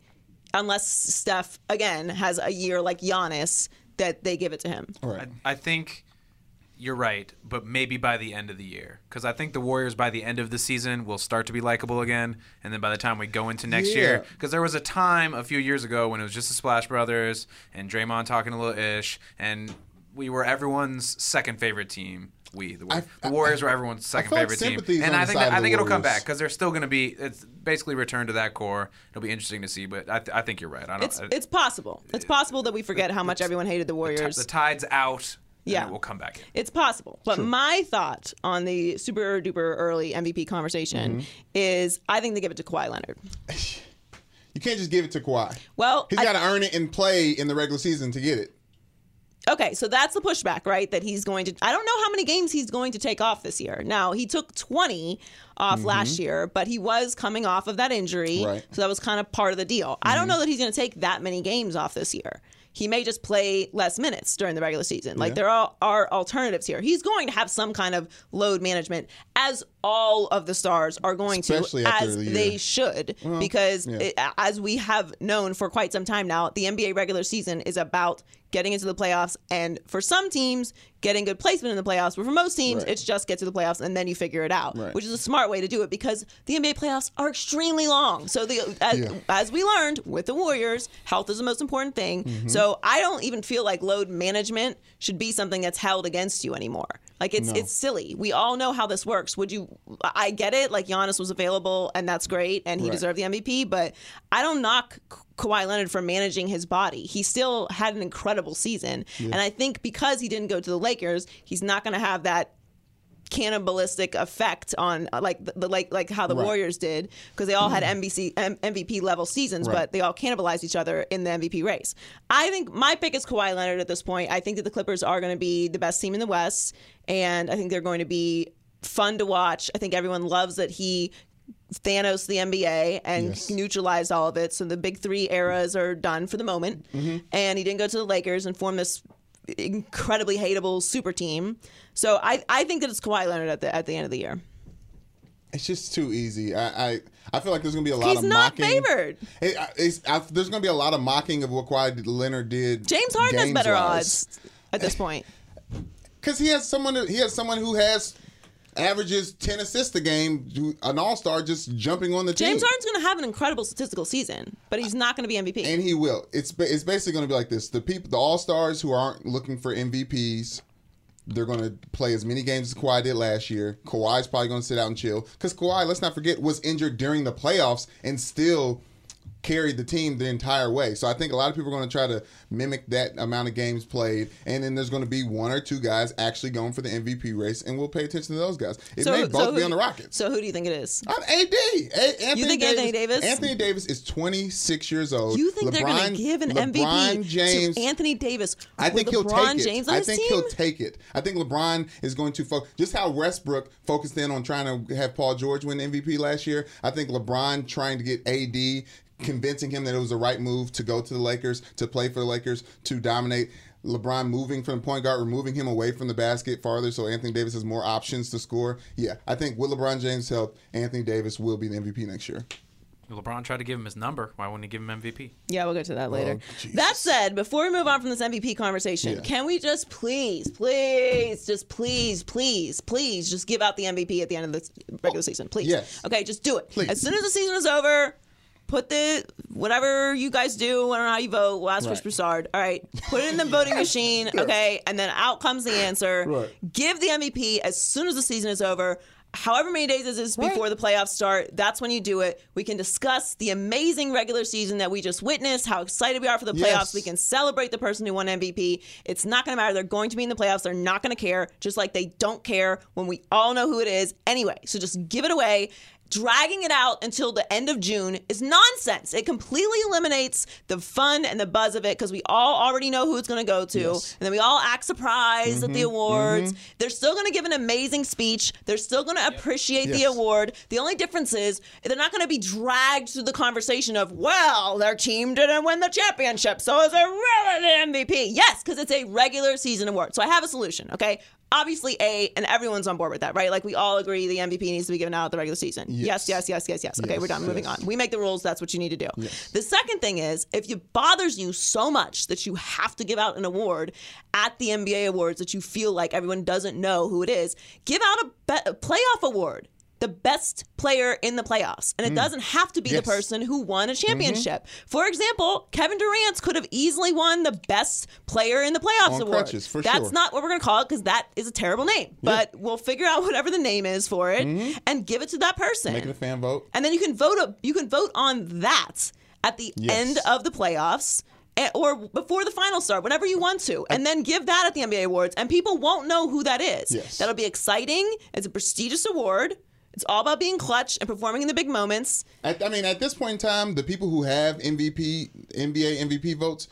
unless Steph again has a year like Giannis that they give it to him. All right. I, I think you're right, but maybe by the end of the year. Because I think the Warriors by the end of the season will start to be likable again. And then by the time we go into next Yeah. year, because there was a time a few years ago when it was just the Splash Brothers and Draymond talking a little ish, and we were everyone's second favorite team. We, the, Warriors. I- the Warriors were everyone's second feel like favorite team, and I think that, I think it'll come back because they're still going to be. It's basically returned to that core. It'll be interesting to see, but I, th- I think you're right. I don't. It's it's possible. It's possible that we forget how much everyone hated the Warriors. the tide's out. And Yeah. we'll come back in. It's possible. But my thought on the super duper early MVP conversation Mm-hmm. is I think they give it to Kawhi Leonard. You can't just give it to Kawhi. Well, he's got to earn it and play in the regular season to get it. Okay, so that's the pushback, right? That he's going to. I don't know how many games he's going to take off this year. Now he took 20 off last year, but he was coming off of that injury, Mm-hmm. Right. Mm-hmm. so that was kind of part of the deal. I don't know that he's going to take that many games off this year. He may just play less minutes during the regular season. Like Yeah. there are, are alternatives here. He's going to have some kind of load management, as all of the stars are going Especially to, as the they should, because yeah. it- as we have known for quite some time now, the NBA regular season is about getting into the playoffs, and for some teams, getting good placement in the playoffs. But for most teams, Right. it's just get to the playoffs and then you figure it out, Right. which is a smart way to do it because the NBA playoffs are extremely long. So the as, Yeah. as we learned with the Warriors, health is the most important thing. Mm-hmm. So I don't even feel like load management should be something that's held against you anymore. Like it's it's silly. We all know how this works. Would you? I get it. Like Giannis was available, and that's great, and he Right. deserved the MVP. But I don't knock Ka- Kawhi Leonard for managing his body. He still had an incredible season, and I think because he didn't go to the Lakers, he's not going to have that cannibalistic effect on uh, like the, the like like how the Right. Warriors did because they all had NBC M- MVP level seasons, Right. but they all cannibalized each other in the MVP race. I think my pick is Kawhi Leonard at this point. I think that the Clippers are going to be the best team in the West, and I think they're going to be fun to watch. I think everyone loves that he Thanos the NBA and Yes. neutralized all of it. So the big three eras are done for the moment. Mm-hmm. And he didn't go to the Lakers and form this incredibly hateable super team. So I, I think that it's Kawhi Leonard at the at the end of the year. It's just too easy. I I, I feel like there's gonna be a lot He's of not mocking. favored. It, I- there's gonna be a lot of mocking of what Kawhi Leonard did. James Harden has better games-wise. odds at this point. Because he has someone. He has someone who has averages ten assists a game, an All Star just jumping on the team. James Harden's going to have an incredible statistical season, but he's not going to be MVP. and he will. It's it's basically going to be like this: the people, the All Stars who aren't looking for MVPs, they're going to play as many games as Kawhi did last year. Kawhi's probably going to sit out and chill because Kawhi, let's not forget, was injured during the playoffs and still carried the team the entire way. So I think a lot of people are going to try to mimic that amount of games played, and then there's going to be one or two guys actually going for the MVP race, and we'll pay attention to those guys. It may both who- be on the Rockets. So who do you think it is? I'm AD. A- Anthony You think Anthony Davis? Anthony Davis is 26 years old. You think they're going to give an LeBron MVP James, to Anthony Davis? I think he'll LeBron take it. James on I think team? he'll take it. I think LeBron is going to focus. Just how Westbrook focused in on trying to have Paul George win MVP last year. I think LeBron trying to get AD, convincing him that it was the right move to go to the Lakers, to play for the Lakers, to dominate. LeBron moving from the point guard, removing him away from the basket farther, so Anthony Davis has more options to score. Yeah, I think with LeBron James' help, Anthony Davis will be the MVP next year. LeBron tried to give him his number. Why wouldn't he give him MVP? Yeah, we'll get to that oh, later. Oh, that said, before we move on from this MVP conversation, Yeah. can we just please, please, just please, please, please, just give out the MVP at the end of the regular season, please? yes. Okay, just do it. Please. As soon as the season is over, put the whatever you guys do, I don't know how you vote. We'll ask Chris Right. Broussard. All right, put it in the voting machine. Okay, and then out comes the answer. Right. Give the MVP as soon as the season is over. However many days this is Right. before the playoffs start, that's when you do it. We can discuss the amazing regular season that we just witnessed, how excited we are for the playoffs. Yes. We can celebrate the person who won MVP. It's not going to matter. They're going to be in the playoffs. They're not going to care, just like they don't care when we all know who it is anyway. So just give it away. Dragging it out until the end of June is nonsense. It completely eliminates the fun and the buzz of it because we all already know who it's going to go to. Yes. And then we all act surprised at the Mm-hmm. awards. They're still going to give an amazing speech. They're still going to appreciate the award. The only difference is they're not going to be dragged through the conversation of, well, their team didn't win the championship, so is it really the MVP? Yes, because it's a regular season award. So I have a solution, okay? Obviously, A, and everyone's on board with that, right? Like we all agree the MVP needs to be given out at the regular season. Yes, yes, yes, yes, yes. Okay, Yes, we're done. Moving on. We make the rules. That's what you need to do. The second thing is if it bothers you so much that you have to give out an award at the NBA awards that you feel like everyone doesn't know who it is, give out a, be- a playoff award. The best player in the playoffs. And it doesn't have to be Mm. Yes. Mm-hmm. the person who won a championship. For example, Kevin Durant could have easily won the best player in the playoffs On award. crutches, That's sure. not what we're going to call it because that is a terrible name. But we'll figure out whatever the name is for it and give it to that person Mm-hmm. Make it a fan vote. and then you can vote up, you can vote on that at the Yes. end of the playoffs eh, or before the final start whenever you want to and then give that at the NBA awards and people won't know who that is Yes. that'll be exciting it's a prestigious award it's all about being clutch and performing in the big moments At, I mean, at this point in time, the people who have MVP, NBA MVP votes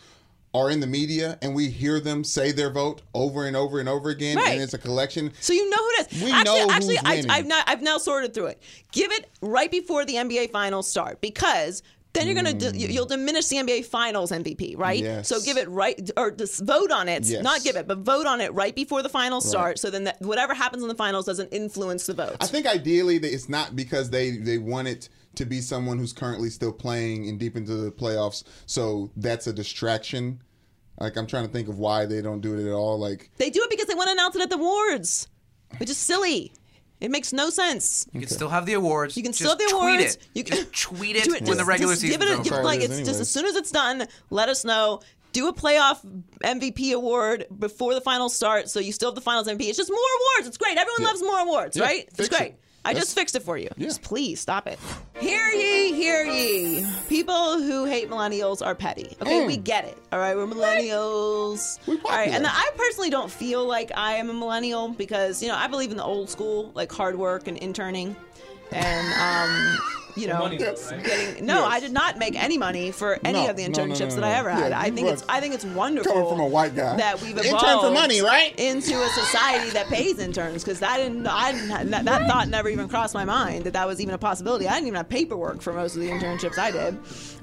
are in the media, and we hear them say their vote over and over and over again, Right. and it's a collection. so you know who it is. We actually, know actually, who's I, winning. I've now I've now sorted through it. Give it right before the NBA finals start because then you're gonna di- mm. you'll diminish the NBA finals MVP, right? Yes. So give it right or just vote on it, Yes. not give it, but vote on it right before the finals start. So then that, whatever happens in the finals doesn't influence the vote. I think ideally it's not because they they want it to be someone who's currently still playing and deep into the playoffs, so that's a distraction. Like I'm trying to think of why they don't do it at all. Like they do it because they want to announce it at the awards, which is silly. It makes no sense. You can still have the awards. You can Just still have the tweet awards. It. You can just tweet it do when the regular just season's give it, a, over. give it like it's is just as soon as it's done, let us know. Do a playoff MVP award before the finals start, so you still have the finals MVP. It's just more awards. It's great. Everyone Yeah. loves more awards, Yeah, right? It's fix great. it. I That's- just fixed it for you. Yeah. Just please stop it. Hear ye, hear ye. People who hate millennials are petty. Okay, we get it. All right, we're millennials. Mm. We All right, and popular. I personally don't feel like I am a millennial because you know I believe in the old school, like hard work and interning, and um, you know, money, right? getting. No, I did not make any money for any No, of the no, no, internships no, that. I ever had. Yeah, I think it's I think it's wonderful Coming from a white guy. that we've Intern evolved for money, right? into a society that pays interns because that didn't I didn't, that, that thought never even crossed my mind that that was even a possibility. I didn't even have paperwork for most of the internships I did.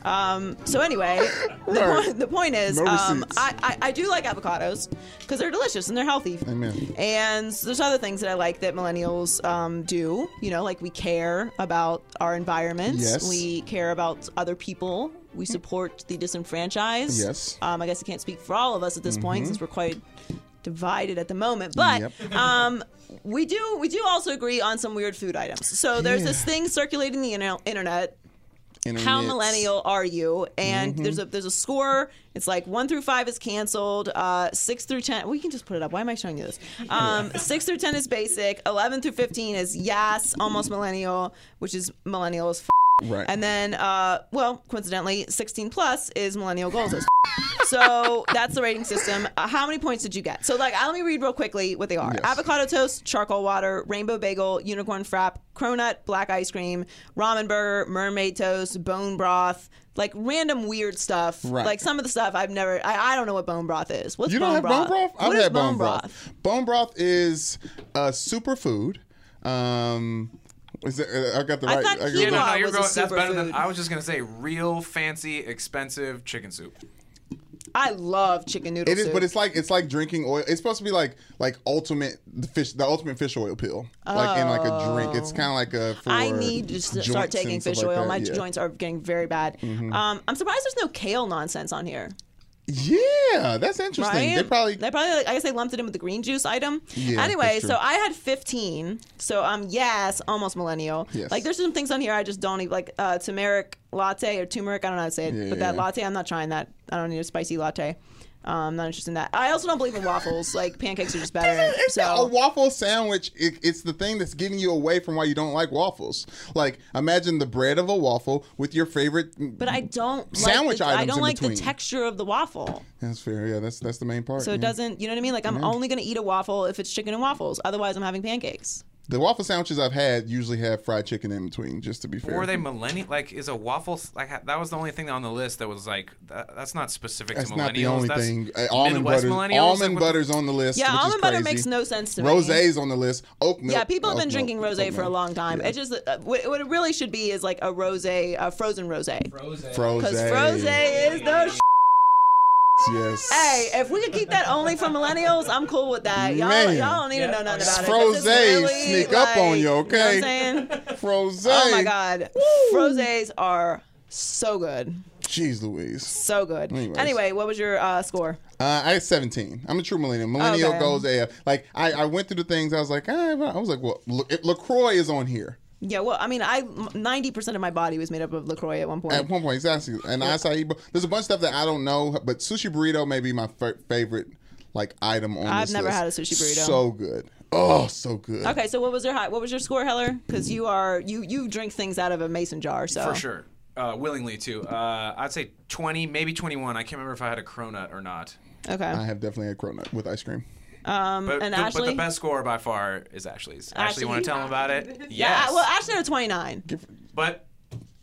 Um, so anyway, the, Right. point, the point is, um. I, I I do like avocados because they're delicious and they're healthy. Amen. And there's other things that I like that millennials um, do. You know, like we care about our environment. Yes. We care about other people. We support the disenfranchised. Yes. Um, I guess I can't speak for all of us at this point since we're quite divided at the moment. But Yep. um, we do we do also agree on some weird food items. So there's this thing circulating the inter- how millennial are you? And Mm-hmm. there's a there's a score. It's like one through five is canceled. Uh, six through ten. We can just put it up. Why am I showing you this? Um, six through ten is basic. Eleven through fifteen is yes, almost millennial, which is millennial as. F- Right. and then, uh, well, coincidentally, 16 plus is millennial goals. as so that's the rating system. Uh, how many points did you get? So, like, let me read real quickly what they are: Yes. avocado toast, charcoal water, rainbow bagel, unicorn frap, cronut, black ice cream, ramen burger, mermaid toast, bone broth. Like random weird stuff. Right. Like some of the stuff I've never. I, I don't know what bone broth is. What's You bone don't have broth? bone broth? I've What is had bone broth. Bone broth is a superfood. Um, is it, uh, I got the I right. thought got quinoa the- No, no, you're was going, that's better than. I was just gonna say. Real fancy, expensive chicken soup. I love chicken noodle It is, soup. but it's like it's like drinking oil. It's supposed to be like like ultimate the fish, the ultimate fish oil pill, like in like a drink. It's kind of like a. For Oh. I need to start taking fish like oil. that, My yeah. Mm-hmm. joints are getting very bad. Um, I'm surprised there's no kale nonsense on here. Yeah, that's interesting. Right? They probably they probably like, I guess they lumped it in with the green juice item. Yeah, anyway, so I had 15. So um yes, almost millennial. Yes. Like there's some things on here I just don't even like uh turmeric latte or turmeric. I don't know how to say it, Yeah, but that latte I'm not trying that. I don't need a spicy latte. Um, I'm not interested in that. I also don't believe in waffles. Like pancakes are just better. It's a waffle sandwich. It, it's the thing that's getting you away from why you don't like waffles. Like imagine the bread of a waffle with your favorite. but I don't Sandwich like the, I don't in like the texture of the waffle. That's fair. Yeah, that's that's the main part. So it yeah. doesn't, you know what I mean? Like I'm only gonna eat a waffle if it's chicken and waffles. Otherwise, I'm having pancakes. The waffle sandwiches I've had usually have fried chicken in between. Just to be fair. Were they millennial? Like, is a waffle like that was the only thing on the list that was like that, that's not specific That's to millennials. That's not the only that's thing. Uh, almond Midwest butter. millennials. Almond like, butter's on the list. Yeah, which almond is butter makes no sense to me. Rosé's on the list. Oat milk. Yeah, people have oat been milk, drinking oat rosé for a long time. Yeah. It's just uh, what, what it really should be is like a rosé, a frozen rosé. Frozen. Because Frosé. rosé is the sh- Yes. Hey, if we could keep that only for millennials, I'm cool with that. Y'all, Man. y'all don't need to know nothing about it. 'cause Frosé it's really, sneak up on like- you, know okay? what I'm saying? Frosé. Oh my God, rosés are so good, Jeez Louise. so good. Anyways. Anyway, what was your uh, score? Uh, I had 17. I'm a true millennial. Millennial Okay. goes AF. Like, I, I went through the things. I was like, ah, I was like, well, La- LaCroix is on here. Yeah, well, I mean, I 90% of my body was made up of Lacroix at one point. At one point, exactly. And acai. bowl. There's a bunch of stuff that I don't know, but sushi burrito may be my fa- favorite like item on I've this never list. had a sushi burrito. So good. Oh, so good. Okay, so what was your high? What was your score, Heller? Because you are you you drink things out of a mason jar, so for sure. Uh, willingly too. Uh, I'd say 20, maybe 21. I can't remember if I had a cronut or not. Okay. I have definitely had cronut with ice cream. Um, But, and the, but the best score by far is Ashley's. Ashley, Ashley, you want to tell them about it? Yes. yeah. Well, Ashley had a 29. but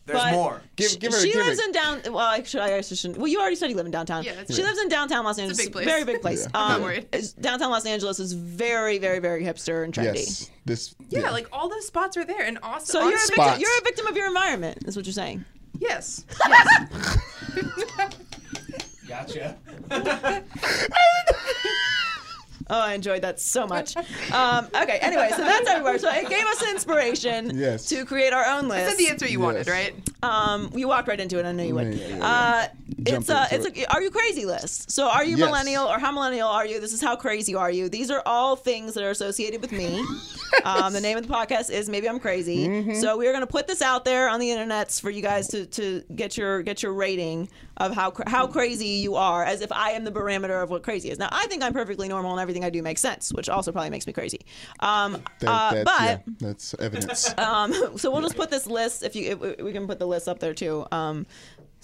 there's But- more. Give, give her, she give lives her. in down. Well, I should. I guess I shouldn't. Well, you already said you live in downtown. Yeah, that's she right. lives in downtown Los Angeles. big place. Very big place. Yeah. Um, I'm not worried. Downtown Los Angeles is very, very, very hipster and trendy. Yes. This. Yeah, like all those spots are there and awesome. So you're a, victim, you're a victim of your environment, is what you're saying. yes, yes. Gotcha. Oh, I enjoyed that so much. Um, okay, anyway, so that's everywhere. So it gave us inspiration Yes. to create our own list. That's the answer you wanted, right? Um, you walked right into it. I knew you would. Yeah, yeah, yeah, Uh, it's a, into it's a, are you crazy list. So are you Yes. millennial or how millennial are you? This is how crazy are you? These are all things that are associated with me. Um, the name of the podcast is Maybe I'm Crazy. Mm-hmm. So we're gonna put this out there on the internets for you guys to, to get your get your rating of how cra- how crazy you are, as if I am the barometer of what crazy is. Now I think I'm perfectly normal and everything I do makes sense, which also probably makes me crazy. Um, That, uh, that- but yeah, that's evidence. um, so we'll just put this list. If you, if we can put the list up there too. Um,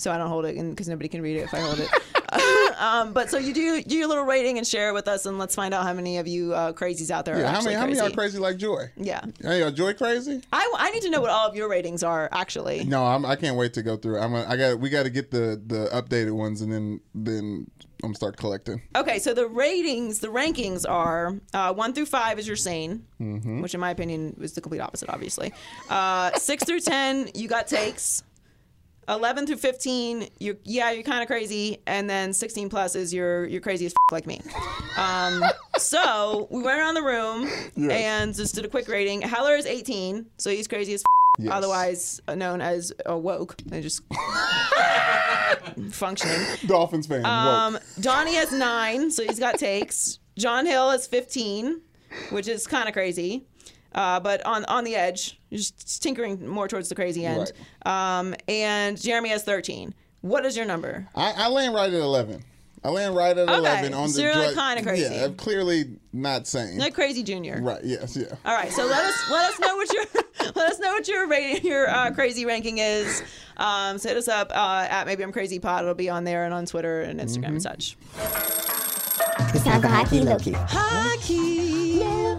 so I don't hold it because nobody can read it if I hold it. Um, but so you do do your little rating and share it with us, and let's find out how many of you uh, crazies out there are Yeah, how actually many? How many are crazy like Joy? Yeah, Are y'all Joy crazy? I, I need to know what all of your ratings are actually. No, I'm, I can't wait to go through. I'm. Gonna, I got. We got to get the the updated ones, and then then I'm gonna start collecting. Okay, so the ratings, the rankings are uh, one through five is your sane, Mm-hmm. which in my opinion is the complete opposite, obviously. Uh, six through ten, you got takes. Eleven through fifteen, you yeah, you're kind of crazy, and then sixteen plus is you're you're crazy as f- like me. Um, so we went around the room and just did a quick rating. Heller is eighteen, so he's crazy as f- Yes. otherwise known as a woke and just functioning. Dolphins fan. Um, woke. Donnie has nine, so he's got takes. John Hill has fifteen, which is kind of crazy, uh, but on on the edge, just tinkering more towards the crazy end. Um, and Jeremy has thirteen. What is your number? I, I land right at eleven. I land right at eleven on so the. like, kinda crazy. Yeah, I'm clearly not saying. Like crazy junior. right. Yes. Yeah. All right, so let us let us know what your let us know what your rating your uh, crazy ranking is. Um, so hit us up uh, at maybe I'm crazy pod. It'll be on there and on Twitter and Instagram and such. It's time for Hockey Loki. Hockey.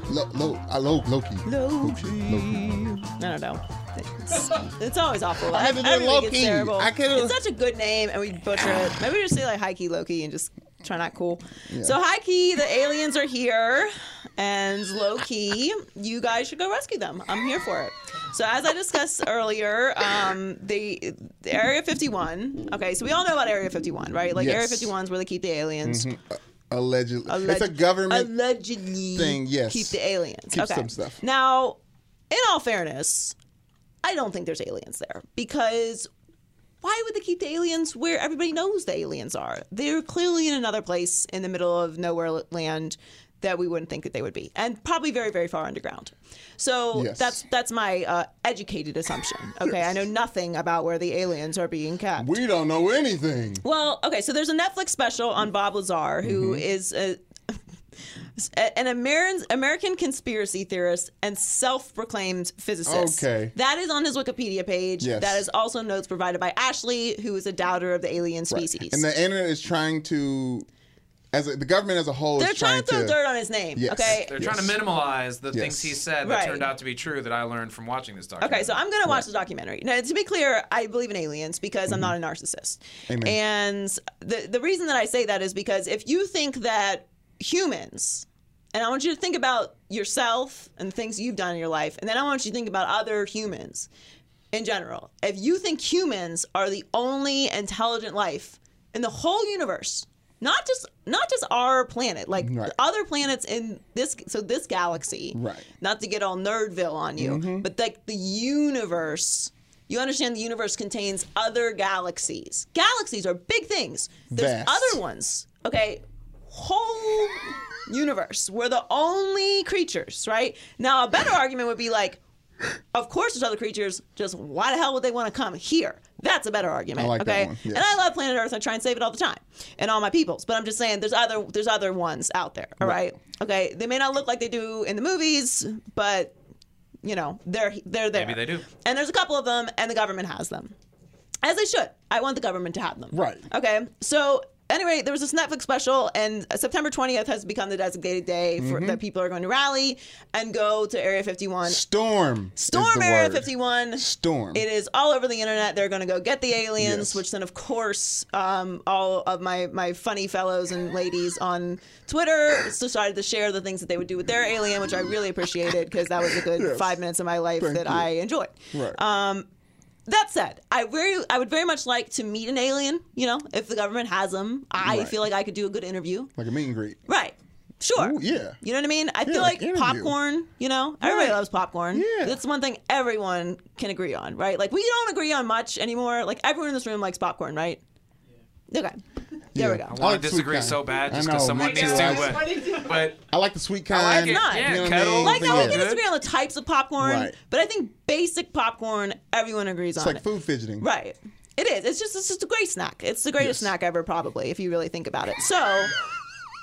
Lo, lo, I lo, Loki. Loki. I don't know. It's, it's always awful. I had to do Everything gets Loki. terrible. I could've- It's such a good name, and we butcher it. Maybe we just say like high key Loki and just try not cool. So high key, the aliens are here, and low key, you guys should go rescue them. I'm here for it. So as I discussed earlier, um, the, the Area 51. Okay, so we all know about Area 51, right? Like Area 51 is where they keep the aliens. Allegedly, Alleg- it's a government. allegedly thing, yes. keep the aliens. Keep okay. some stuff. Now, in all fairness, I don't think there's aliens there because why would they keep the aliens where everybody knows the aliens are? They're clearly in another place in the middle of nowhere land that we wouldn't think that they would be, and probably very, very far underground. So Yes. that's that's my uh, educated assumption. Okay, I know nothing about where the aliens are being kept. we don't know anything. Well, okay, so there's a Netflix special on Bob Lazar, who Mm-hmm. is a, an American American conspiracy theorist and self-proclaimed physicist. Okay. that is on his Wikipedia page. Yes. That is also notes provided by Ashley, who is a doubter of the alien Right. species. And the internet is trying to, as a, the government as a whole, They're is trying trying to throw dirt on his name. Yes. Okay. They're trying to minimize the things he said that Right. turned out to be true that I learned from watching this documentary. Okay, so I'm gonna watch the documentary. Now, to be clear, I believe in aliens because I'm not mm-hmm. a narcissist. Amen. And the the reason that I say that is because if you think that humans, and I want you to think about yourself and the things you've done in your life, and then I want you to think about other humans in general. If you think humans are the only intelligent life in the whole universe, not just not just our planet, like Right. other planets in this so this galaxy. Right. Not to get all nerdville on you, Mm-hmm. but like the universe. You understand the universe contains other galaxies. Galaxies are big things. There's Vast. other ones. Okay. Whole universe. We're the only creatures, right? Now a better argument would be like, of course there's other creatures, just why the hell would they want to come here? That's a better argument. I like that okay. one, yes. And I love planet Earth. I try and save it all the time. And all my peoples. But I'm just saying there's other there's other ones out there. All right. Okay. They may not look like they do in the movies, but you know, they're they're there. Maybe they do. And there's a couple of them and the government has them. As they should. I want the government to have them. Right. Okay. So anyway, there was this Netflix special, and September 20th has become the designated day for Mm-hmm. that people are going to rally and go to Area 51. Storm. Storm Area word. 51. Storm. It is all over the internet. They're going to go get the aliens, Yes. which then, of course, um, all of my my funny fellows and ladies on Twitter decided to share the things that they would do with their alien, which I really appreciated because that was a good Yes. five minutes of my life Thank that you. I enjoyed. Right. Um, that said, I very, I would very much like to meet an alien. You know, if the government has them, I Right. feel like I could do a good interview. like a meet and greet. Right. Sure. Ooh, yeah. You know what I mean? I Yeah, feel like like popcorn, you know, everybody Right. loves popcorn. Yeah. That's one thing everyone can agree on, right? Like, we don't agree on much anymore. Like, everyone in this room likes popcorn, right? Okay. There we go. I want to disagree so bad just because someone me needs to. I- uh, But, but I like the sweet kind. I like it. You Not. Yeah, what I kettle. Like, But no, we yeah. can disagree on the types of popcorn, Right. but I think basic popcorn, everyone agrees It's on It's like it. food fidgeting. Right. It is. It's just it's just a great snack. It's the greatest Yes. snack ever, probably, if you really think about it. So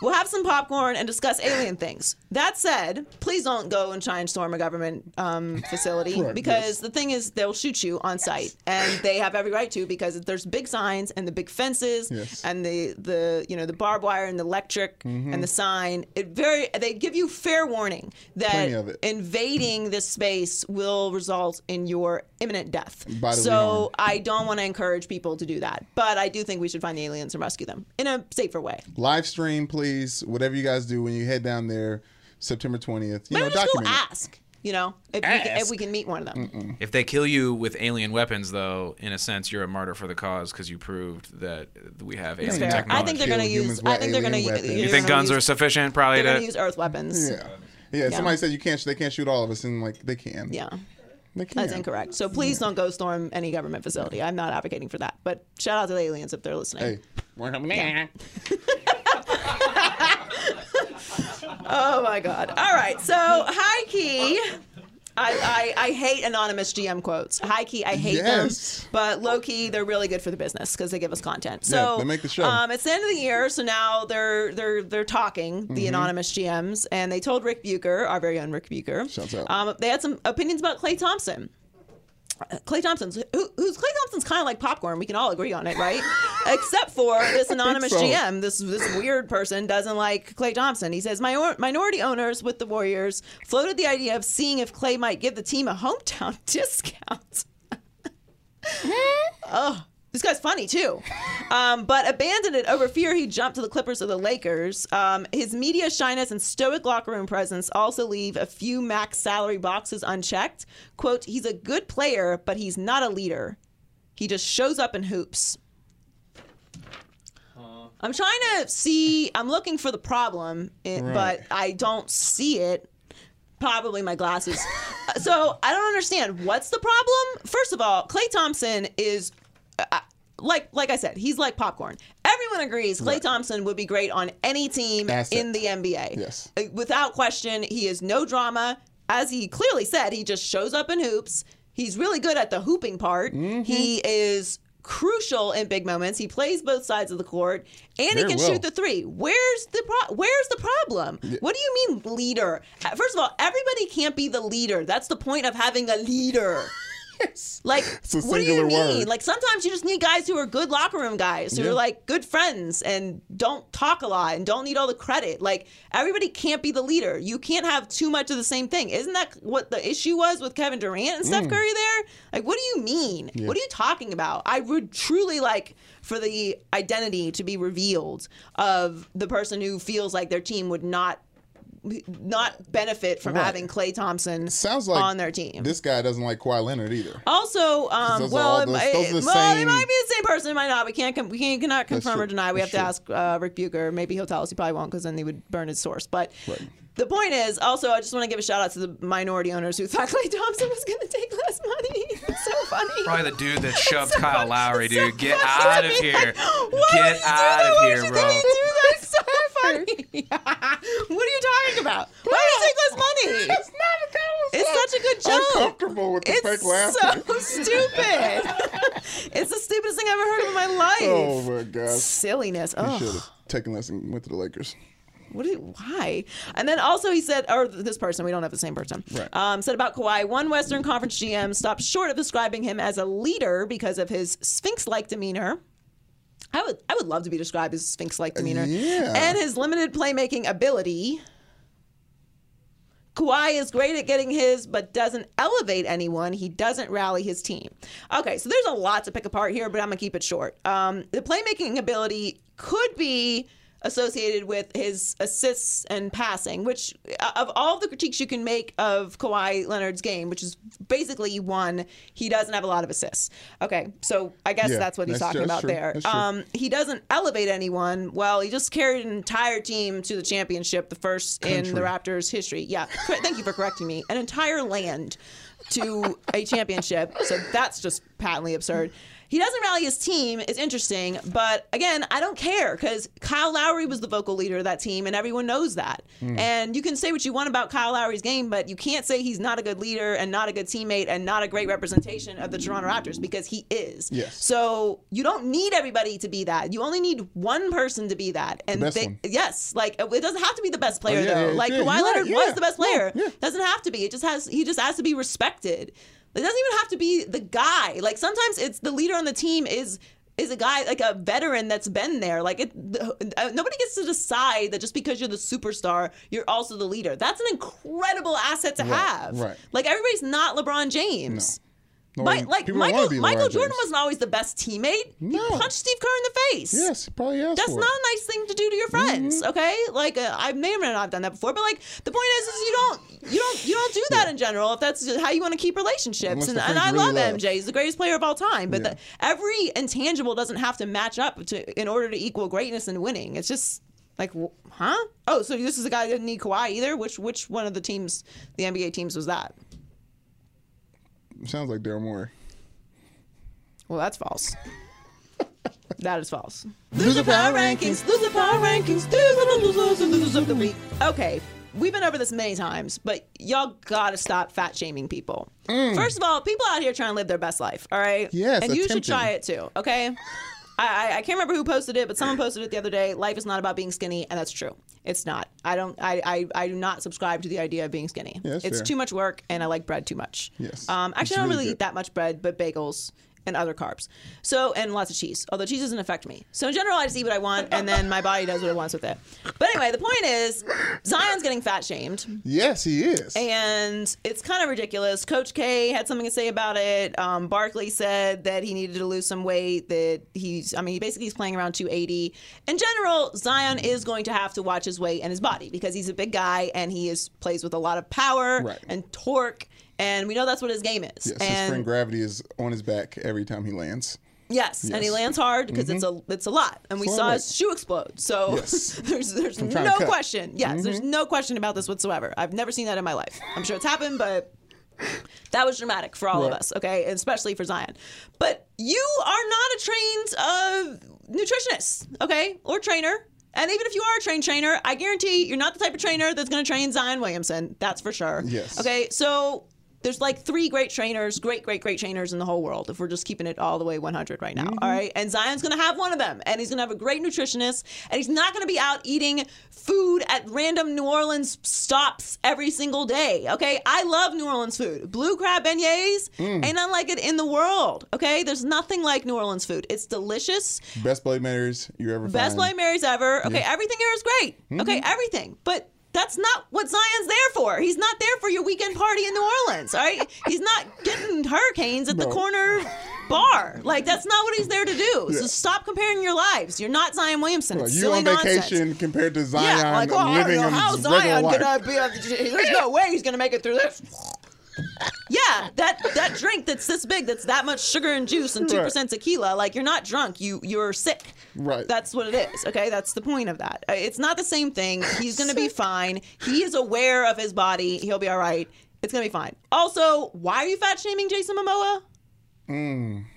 we'll have some popcorn and discuss alien things. That said, please don't go and try and storm a government um, facility Right, because yes. the thing is they'll shoot you on sight, and they have every right to because there's big signs and the big fences Yes. and the the you know the barbed wire and the electric Mm-hmm. and the sign. It very they give you fair warning that Plenty of it. invading this space will result in your imminent death. Bodily so harm. I don't want to encourage people to do that, but I do think we should find the aliens and rescue them in a safer way. Live stream, please. Whatever you guys do when you head down there, September twentieth. You Maybe know, just document it. ask. You know, if we, can, if we can meet one of them. If they kill you with alien weapons, though, in a sense, you're a martyr for the cause because you proved that we have alien Fair. technology. I think they're going to use. I think they're going to. alien weapons. you think guns are sufficient? Probably They're to. to use Earth weapons. Yeah. yeah, Somebody said you can't. They can't shoot all of us, and like they can. Yeah. They can. That's incorrect. So please don't go storm any government facility. I'm not advocating for that. But shout out to the aliens if they're listening. Hey, we're coming in. Oh my god. All right. So high key. I, I, I hate anonymous GM quotes. High key, I hate Yes. them. But low key, they're really good for the business because they give us content. So Yeah, they make the show. Um, it's the end of the year, so now they're they're they're talking the Mm-hmm. anonymous GMs, and they told Rick Bucher, our very own Rick Bucher. Um, they had some opinions about Klay Thompson. Klay Thompson's who, who's Klay Thompson's kind of like popcorn. We can all agree on it, right? Except for this anonymous so. GM, this this weird person doesn't like Klay Thompson. He says Minor- minority owners with the Warriors floated the idea of seeing if Klay might give the team a hometown discount. oh, this guy's funny too, um, but abandoned it over fear he jumped to the Clippers or the Lakers. Um, his media shyness and stoic locker room presence also leave a few max salary boxes unchecked. "Quote: He's a good player, but he's not a leader. He just shows up and hoops." I'm trying to see. I'm looking for the problem, eh, but I don't see it. Probably my glasses. Uh, so I don't understand. What's the problem? First of all, Klay Thompson is. Uh, like, like I said, he's like popcorn. Everyone agrees Klay Thompson would be great on any team Asset. in the NBA. Yes. Uh, Without question, he is no drama. As he clearly said, he just shows up and hoops. He's really good at the hooping part. Mm-hmm. He is crucial in big moments. He plays both sides of the court, and Very he can well. shoot the three. Where's the pro- Where's the problem? What do you mean leader? Uh, First of all, everybody can't be the leader. That's the point of having a leader. Like, what do you word. Like, sometimes you just need guys who are good locker room guys, who Yeah. are like good friends and don't talk a lot and don't need all the credit. Like, everybody can't be the leader. You can't have too much of the same thing. Isn't that what the issue was with Kevin Durant and Mm. Steph Curry there? Like, what do you mean? What are you talking about? I would truly like for the identity to be revealed of the person who feels like their team would not not benefit from Right. having Klay Thompson Sounds like on their team. This guy doesn't like Kawhi Leonard either. Also, um, well, it those- might, those well, it same- might be the same person. It might not. We can't. com- We can't, cannot confirm or deny. We That's have to ask uh, Rick Bucher. Maybe he'll tell us. He probably won't because then they would burn his source. But the point is, also, I just want to give a shout out to the minority owners who thought Klay Thompson was going to take less money. It's so funny. Probably the dude that shoved so Kyle funny. Lowry, It's so dude. Get out of here. Like, why would Get you do out that? of Why here, would bro. you do that? It's so funny. what are you talking about? Why would you take less money? It's not a It's such a good joke. Uncomfortable with the fake It's laughter. so stupid. it's the stupidest thing I've ever heard of in my oh life. Oh my gosh. Silliness. He should Oh, have taken less and went to the Lakers. What? Did, why? And then also he said, or this person, we don't have the same person, Right. um, said about Kawhi. One Western Conference GM stopped short of describing him as a leader because of his Sphinx-like demeanor. I would, I would love to be described as Sphinx-like demeanor, yeah. and his limited playmaking ability. Kawhi is great at getting his, but doesn't elevate anyone. He doesn't rally his team. Okay, so there's a lot to pick apart here, but I'm gonna keep it short. Um, the playmaking ability could be associated with his assists and passing, which uh, of all the critiques you can make of Kawhi Leonard's game, which is basically one, he doesn't have a lot of assists. Okay, so I guess Yeah, that's what he's that's- talking that's about true. there. Um, he doesn't elevate anyone. Well, he just carried an entire team to the championship, the first in the Raptors history. Yeah, thank you for correcting me. An entire land to a championship. So that's just patently absurd. He doesn't rally his team is interesting, but again, I don't care because Kyle Lowry was the vocal leader of that team, and everyone knows that. Hmm. And you can say what you want about Kyle Lowry's game, but you can't say he's not a good leader and not a good teammate and not a great representation of the Toronto Raptors because he is. Yes. So you don't need everybody to be that. You only need one person to be that. And best they, one. yes, like it doesn't have to be the best oh, player Oh, yeah, though. yeah, like yeah, Kawhi Leonard right, was the best player. Doesn't have to be. It just has. He just has to be respected. It doesn't even have to be the guy. Like sometimes it's the leader on the team is is a guy like a veteran that's been there. Like it, uh, nobody gets to decide that just because you're the superstar, you're also the leader. That's an incredible asset to have. right. Like everybody's not LeBron James. No One- like people don't wanna Michael, Michael Jordan wasn't always the best teammate. No. He punched Steve Kerr in the face. Yes, he probably asked That's not it. a nice thing to do to your friends, Mm-hmm. okay? Like uh, I may or may not have done that before, but like the point is, is you don't, you don't, you don't do that in general if that's how you want to keep relationships. And, and I really love love. MJ; he's the greatest player of all time. But Yeah. the, every intangible doesn't have to match up to in order to equal greatness and winning. It's just like, huh? Oh, so this is a guy that didn't need Kawhi either. Which which one of the teams, the NBA teams, was that? Sounds like Daryl Morey. Well, that's false. that is false. Loser Power rankings, loser power rankings, loser, loser, loser of the week. Okay, we've been over this many times, but y'all gotta stop fat shaming people. First of all, people out here trying to live their best life, all right? Mm. Yes, and you should try it too, okay? I, I, I can't remember who posted it, but someone posted it the other day. Life is not about being skinny, and that's true. It's not. I don't. I, I, I do not subscribe to the idea of being skinny. Yeah, it's fair. too much work, and I like bread too much. Yes. Um. It's Actually, I don't really really good. eat that much bread, but bagels and other carbs. So and lots of cheese. Although cheese doesn't affect me. So in general, I just eat what I want, and then my body does what it wants with it. But anyway, the point is, Zion's getting fat shamed, Yes, he is. and it's kind of ridiculous. Coach K had something to say about it. Um, Barkley said that he needed to lose some weight. That he's, I mean, he basically he's playing around 280. In general, Zion is going to have to watch his weight and his body because he's a big guy and he is plays with a lot of power Right. and torque. And we know that's what his game is. yes, his and friend Gravity is on his back every time he lands. Yes, and he Mm-hmm. lands hard because it's a it's a lot, and we saw his shoe explode. So Yes. there's there's no question. Yes, Mm-hmm. there's no question about this whatsoever. I've never seen that in my life. I'm sure it's happened, but that was dramatic for all of us. Okay, and especially for Zion. But you are not a trained uh, nutritionist, okay, or trainer. And even if you are a trained trainer, I guarantee you're not the type of trainer that's going to train Zion Williamson. That's for sure. Yes. Okay, so there's like three great trainers, great, great, great trainers in the whole world. If we're just keeping it all the way 100 right now, Mm-hmm. all right. And Zion's gonna have one of them, and he's gonna have a great nutritionist, and he's not gonna be out eating food at random New Orleans stops every single day. Okay, I love New Orleans food. Blue crab beignets Mm. ain't nothing like it in the world. Okay, there's nothing like New Orleans food. It's delicious. Best Bloody Marys you ever Best find. Bloody Marys ever. Okay, everything here is great. Mm-hmm. Okay, everything. But that's not what Zion's there for. He's not there for your weekend party in New Orleans. All right, he's not getting hurricanes at the corner bar. Like that's not what he's there to do. So stop comparing your lives. You're not Zion Williamson. Well, It's you silly on nonsense. vacation compared to Zion Yeah, like, oh, I don't living know how Zion life. gonna be. on the- There's no way he's gonna make it through this. Yeah, that that drink that's this big, that's that much sugar and juice and two percent tequila. Like you're not drunk, you you're sick. Right. That's what it is. Okay, that's the point of that. Uh, It's not the same thing. He's gonna be fine. He is aware of his body. He'll be all right. It's gonna be fine. Also, why are you fat shaming Jason Momoa?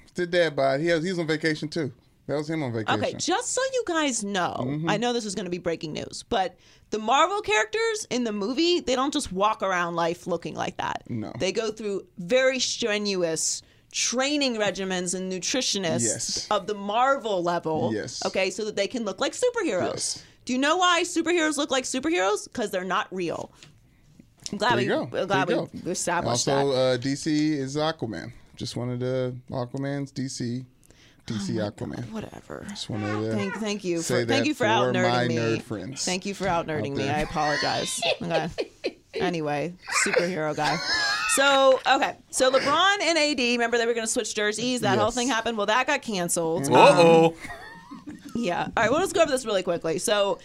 It's the dad bod. He has, he's on vacation too. That was him on vacation. Okay, just so you guys know, I know this is going to be breaking news, but the Marvel characters in the movie, they don't just walk around life looking like that. No. They go through very strenuous training regimens and nutritionists Yes. of the Marvel level. Yes. Okay, so that they can look like superheroes. Yes. Do you know why superheroes look like superheroes? Because they're not real. I'm glad There we, go. I'm There glad you we go. established Also, that. uh, DC is Aquaman. Just wanted to Aquaman's DC. DC Aquaman. Whatever. Just wanted to Thank, thank you for thank you for out nerding me. nerd friends Thank you for out nerding me. I apologize. Okay. Anyway, superhero guy. So okay, so LeBron and AD. Remember they were going to switch jerseys. That whole thing happened. Well, that got canceled. Uh oh. Yeah. All right. Well, let's go over this really quickly. So,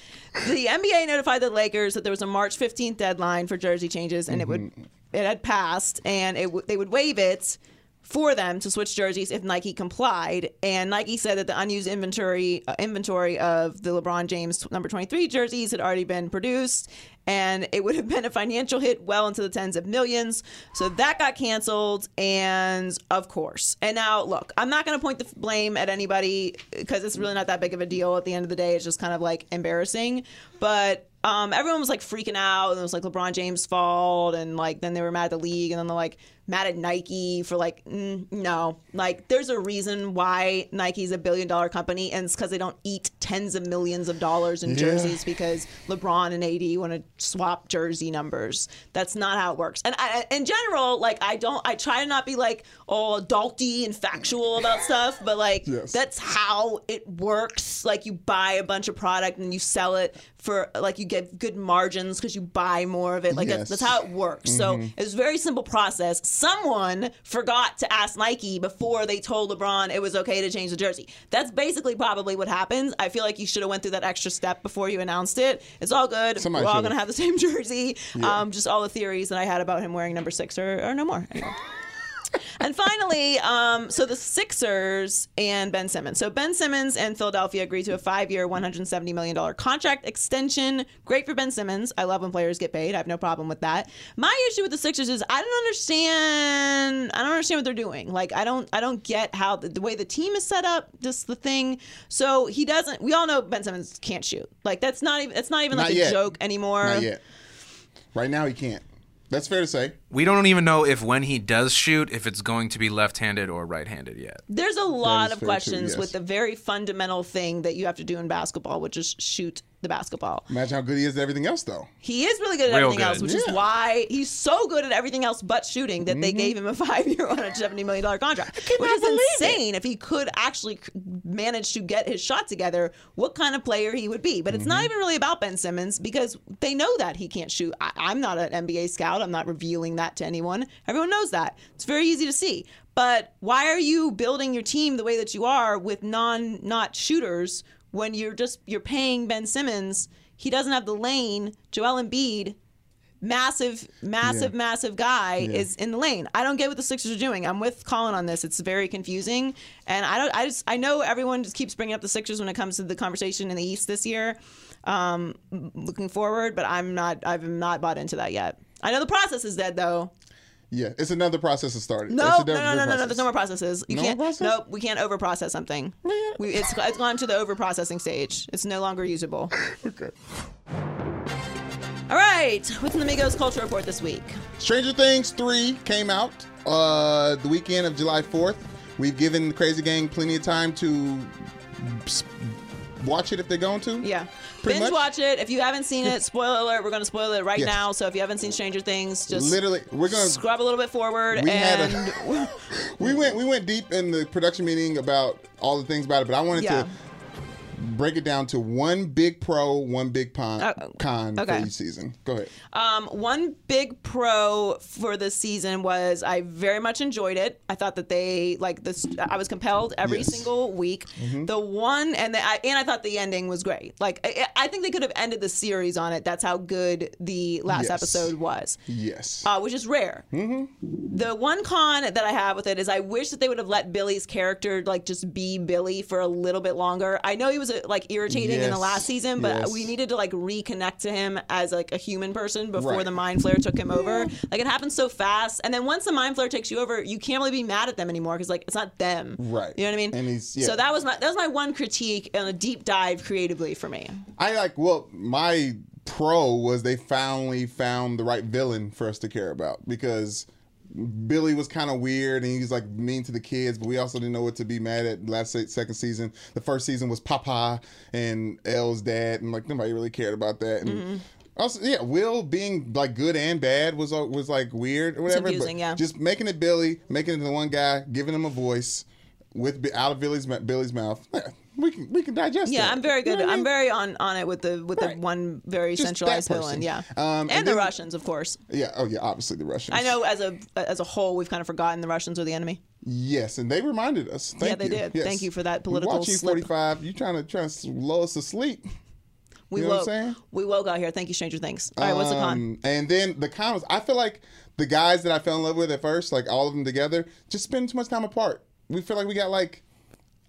the NBA notified the Lakers that there was a March 15th deadline for jersey changes, and it would it had passed, and it w- they would waive it for them to switch jerseys if Nike complied. And Nike said that the unused inventory uh, inventory of the LeBron James number 23 jerseys had already been produced, and it would have been a financial hit well into the tens of millions. So that got canceled, and of course. And now, look, I'm not going to point the blame at anybody because it's really not that big of a deal. At the end of the day, it's just kind of like embarrassing. But um, everyone was like freaking out, and it was like LeBron James' fault, and like then they were mad at the league, and then they're like mad at Nike for like mm, no, like there's a reason why Nike's a billion dollar company, and it's because they don't eat tens of millions of dollars in jerseys because LeBron and AD want to swap jersey numbers. That's not how it works. And I, in general, like I don't, I try to not be like all adulty and factual about stuff, but like Yes. that's how it works. Like you buy a bunch of product and you sell it for like you get good margins because you buy more of it. Like Yes. that's, that's how it works. So it's a very simple process. Someone forgot to ask Nike before they told LeBron it was okay to change the jersey. That's basically probably what happens. I feel like you should have went through that extra step before you announced it. It's all good. Somebody We're all should've. gonna have the same jersey. Um, just all the theories that I had about him wearing number six are, are no more. anymore. And finally, um, so the Sixers and Ben Simmons. So Ben Simmons and Philadelphia agreed to a five-year, $170 million contract extension. Great for Ben Simmons. I love when players get paid. I have no problem with that. My issue with the Sixers is I don't understand. I don't understand what they're doing. Like I don't. I don't get how the, the way the team is set up. Just the thing. So he doesn't. We all know Ben Simmons can't shoot. Like that's not even. It's not even Not like yet. a joke anymore. Not yet. Right now, he can't. That's fair to say. We don't even know if when he does shoot, if it's going to be left-handed or right-handed yet. There's a lot of fair, too, questions yes. with the very fundamental thing that you have to do in basketball, which is shoot the basketball. Imagine how good he is at everything else, though. He is really good at Real everything good. else, which is why he's so good at everything else but shooting that they Mm-hmm. gave him a five-year, $170 million contract, which is insane. If he could actually manage to get his shot together, what kind of player he would be. But it's Mm-hmm. not even really about Ben Simmons because they know that he can't shoot. I, I'm not an NBA scout. I'm not revealing that to anyone. Everyone knows that. It's very easy to see. But why are you building your team the way that you are with non not shooters when you're just you're paying Ben Simmons? He doesn't have the lane. Joel Embiid, massive, massive, Yeah. massive guy, Yeah. is in the lane. I don't get what the Sixers are doing. I'm with Colin on this. It's very confusing, and I don't. I just I know everyone just keeps bringing up the Sixers when it comes to the conversation in the East this year. Um, looking forward, but I'm not. I've not bought into that yet. I know the process is dead though. Yeah, it's another process that started. No, no, no, no, no, no. There's no more processes. You No can't. process? Nope. We can't over process something. We, it's it's gone to the over processing stage. It's no longer usable. Okay. All right. What's in the Migos culture report this week? Stranger Things 3 came out uh, the weekend of July 4th. We've given the Crazy Gang plenty of time to watch it if they're going to. Yeah. Pretty Binge much. watch it. If you haven't seen it, spoiler alert, we're going to spoil it right Yes. now. So if you haven't seen Stranger Things, just Literally, we're gonna- scrub a little bit forward We had and a- We went we went deep in the production meeting about all the things about it, but I wanted Yeah. to break it down to one big pro, one big con, Uh, con okay. for each season. Go ahead. Um, one big pro for this season was I very much enjoyed it. I thought that they like this. I was compelled every Yes. single week. The one and the, I, and I thought the ending was great. Like I, I think they could have ended the series on it. That's how good the last Yes. episode was. Yes. Uh, which is rare. The one con that I have with it is I wish that they would have let Billy's character like just be Billy for a little bit longer. I know he was uh, like irritating in the last season, but Yes. we needed to like reconnect to him as like a human person before Right. the Mind Flayer took him over. Like it happened so fast, and then once the Mind Flayer takes you over, you can't really be mad at them anymore because like it's not them. Right. You know what I mean? And he's- yeah. So that was my that was my one critique and a deep dive creatively for me. I like well, my pro was they finally found the right villain for us to care about because Billy was kind of weird and he was like mean to the kids, but we also didn't know what to be mad at last se- second season. The first season was Papa and Elle's dad, and like nobody really cared about that. And Mm-hmm. also, yeah, Will being like good and bad was uh, was like weird or whatever. confusing, yeah. just making it Billy, making it the one guy, giving him a voice with out of Billy's Billy's mouth. We can we can digest. Yeah, that. I'm very You know good. I I'm mean? very on on it with the with Right. the one very Just centralized villain. Yeah, Um, and, and the then- Russians, of course. Yeah. Oh, yeah. Obviously, the Russians. I know as a as a whole, we've kind of forgotten the Russians are the enemy. Yes, and they reminded us. Thank Yeah, they you. did. Yes. Thank you for that We political Watching slip. 45, you trying to trying to lull us to sleep. We You know what I'm woke. saying? We woke out here. Thank you, Stranger Things. All right, what's the con? Um, And then the con was, I feel like the guys that I fell in love with at first, like all of them together, just spend too much time apart. We feel like we got like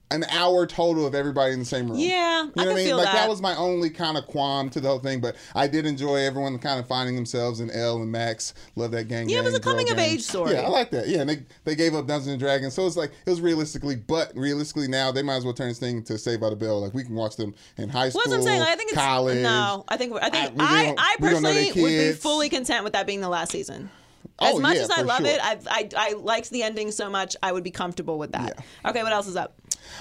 an hour total of everybody in the same room. Yeah, you I know what I mean. like that. was my only kind of qualm to the whole thing, but I did enjoy everyone kind of finding themselves in El and Max. Love that gang. Yeah, it was a coming girl of gang. age story. Yeah, I like that. Yeah, and they they gave up Dungeons and Dragons, so it's like it was realistically, but realistically now they might as well turn this thing to Saved by the Bell. Like we can watch them in high school, Well, that's what I'm saying. I think it's college. no. I think I think I- I, I, we don't know their personally would be fully content with that being the last season. Oh, as Oh, much yeah, as I love sure. it, I, I I liked the ending so much. I would be comfortable with that. Okay, what else is up?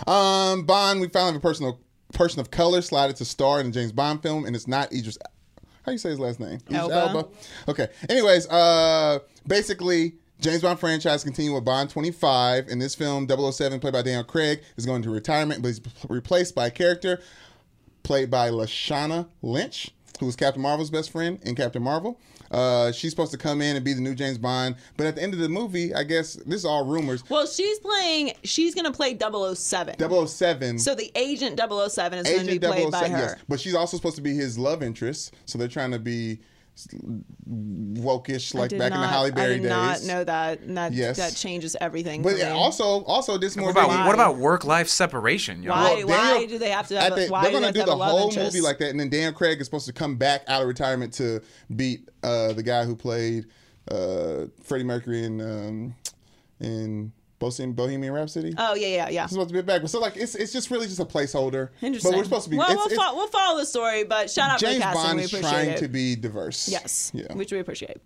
Um, Bond, we finally have a personal person of color slotted to star in a James Bond film, and it's not Idris. How do you say his last name? Idris Elba. Okay. Anyways, uh, basically. James Bond franchise continue with Bond 25. In this film, 007, played by Daniel Craig, is going to retirement, but he's replaced by a character played by Lashana Lynch, who was Captain Marvel's best friend in Captain Marvel. Uh, she's supposed to come in and be the new James Bond, but at the end of the movie, I guess this is all rumors. Well, she's playing. She's gonna play 007. 007 So the agent 007 is going to be played by her. yes. But she's also supposed to be his love interest, so they're trying to be wokish like did back in the not- Halle Berry I did days. not know that. And that Yes. that changes everything. But yeah, also, also this more What about than- what about work life separation, y'all? why? Well, why do they have to I have? A, think why they're do they gonna do to the whole interest? movie like that, and then Dan Craig is supposed to come back out of retirement to beat uh, the guy who played uh, Freddie Mercury in um, in Bohemian, Bohemian Rhapsody. Oh yeah, yeah, yeah. He's supposed to be back, but so like it's it's just really just a placeholder. Interesting. But we're supposed to be. Well, it's, we'll, it's- fo- we'll follow the story, but shout out James casting. Bond is trying it. to be diverse. Yes, Yeah. which we appreciate.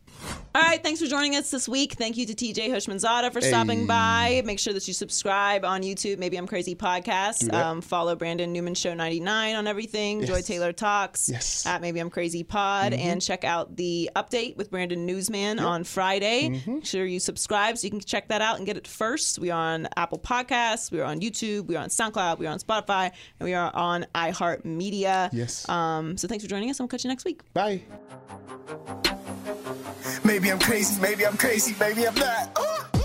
All right, thanks for joining us this week. Thank you to TJ Houshmandzadeh for stopping Hey. by. Make sure that you subscribe on YouTube. Maybe I'm Crazy Podcast. Um, follow Brandon Newman Show 99 on everything. Joy Taylor Talks. Yes. Mm-hmm. At Maybe I'm Crazy Pod, and check out the update with Brandon Newsman on Friday. Mm-hmm. Make sure you subscribe so you can check that out and get it first. We are on Apple Podcasts. We are on YouTube. We are on SoundCloud. We are on Spotify, and we are on iHeartMedia. Yes. Um, so thanks for joining us, and we'll catch you next week. Bye. Maybe I'm crazy, maybe I'm crazy, maybe I'm not. Uh.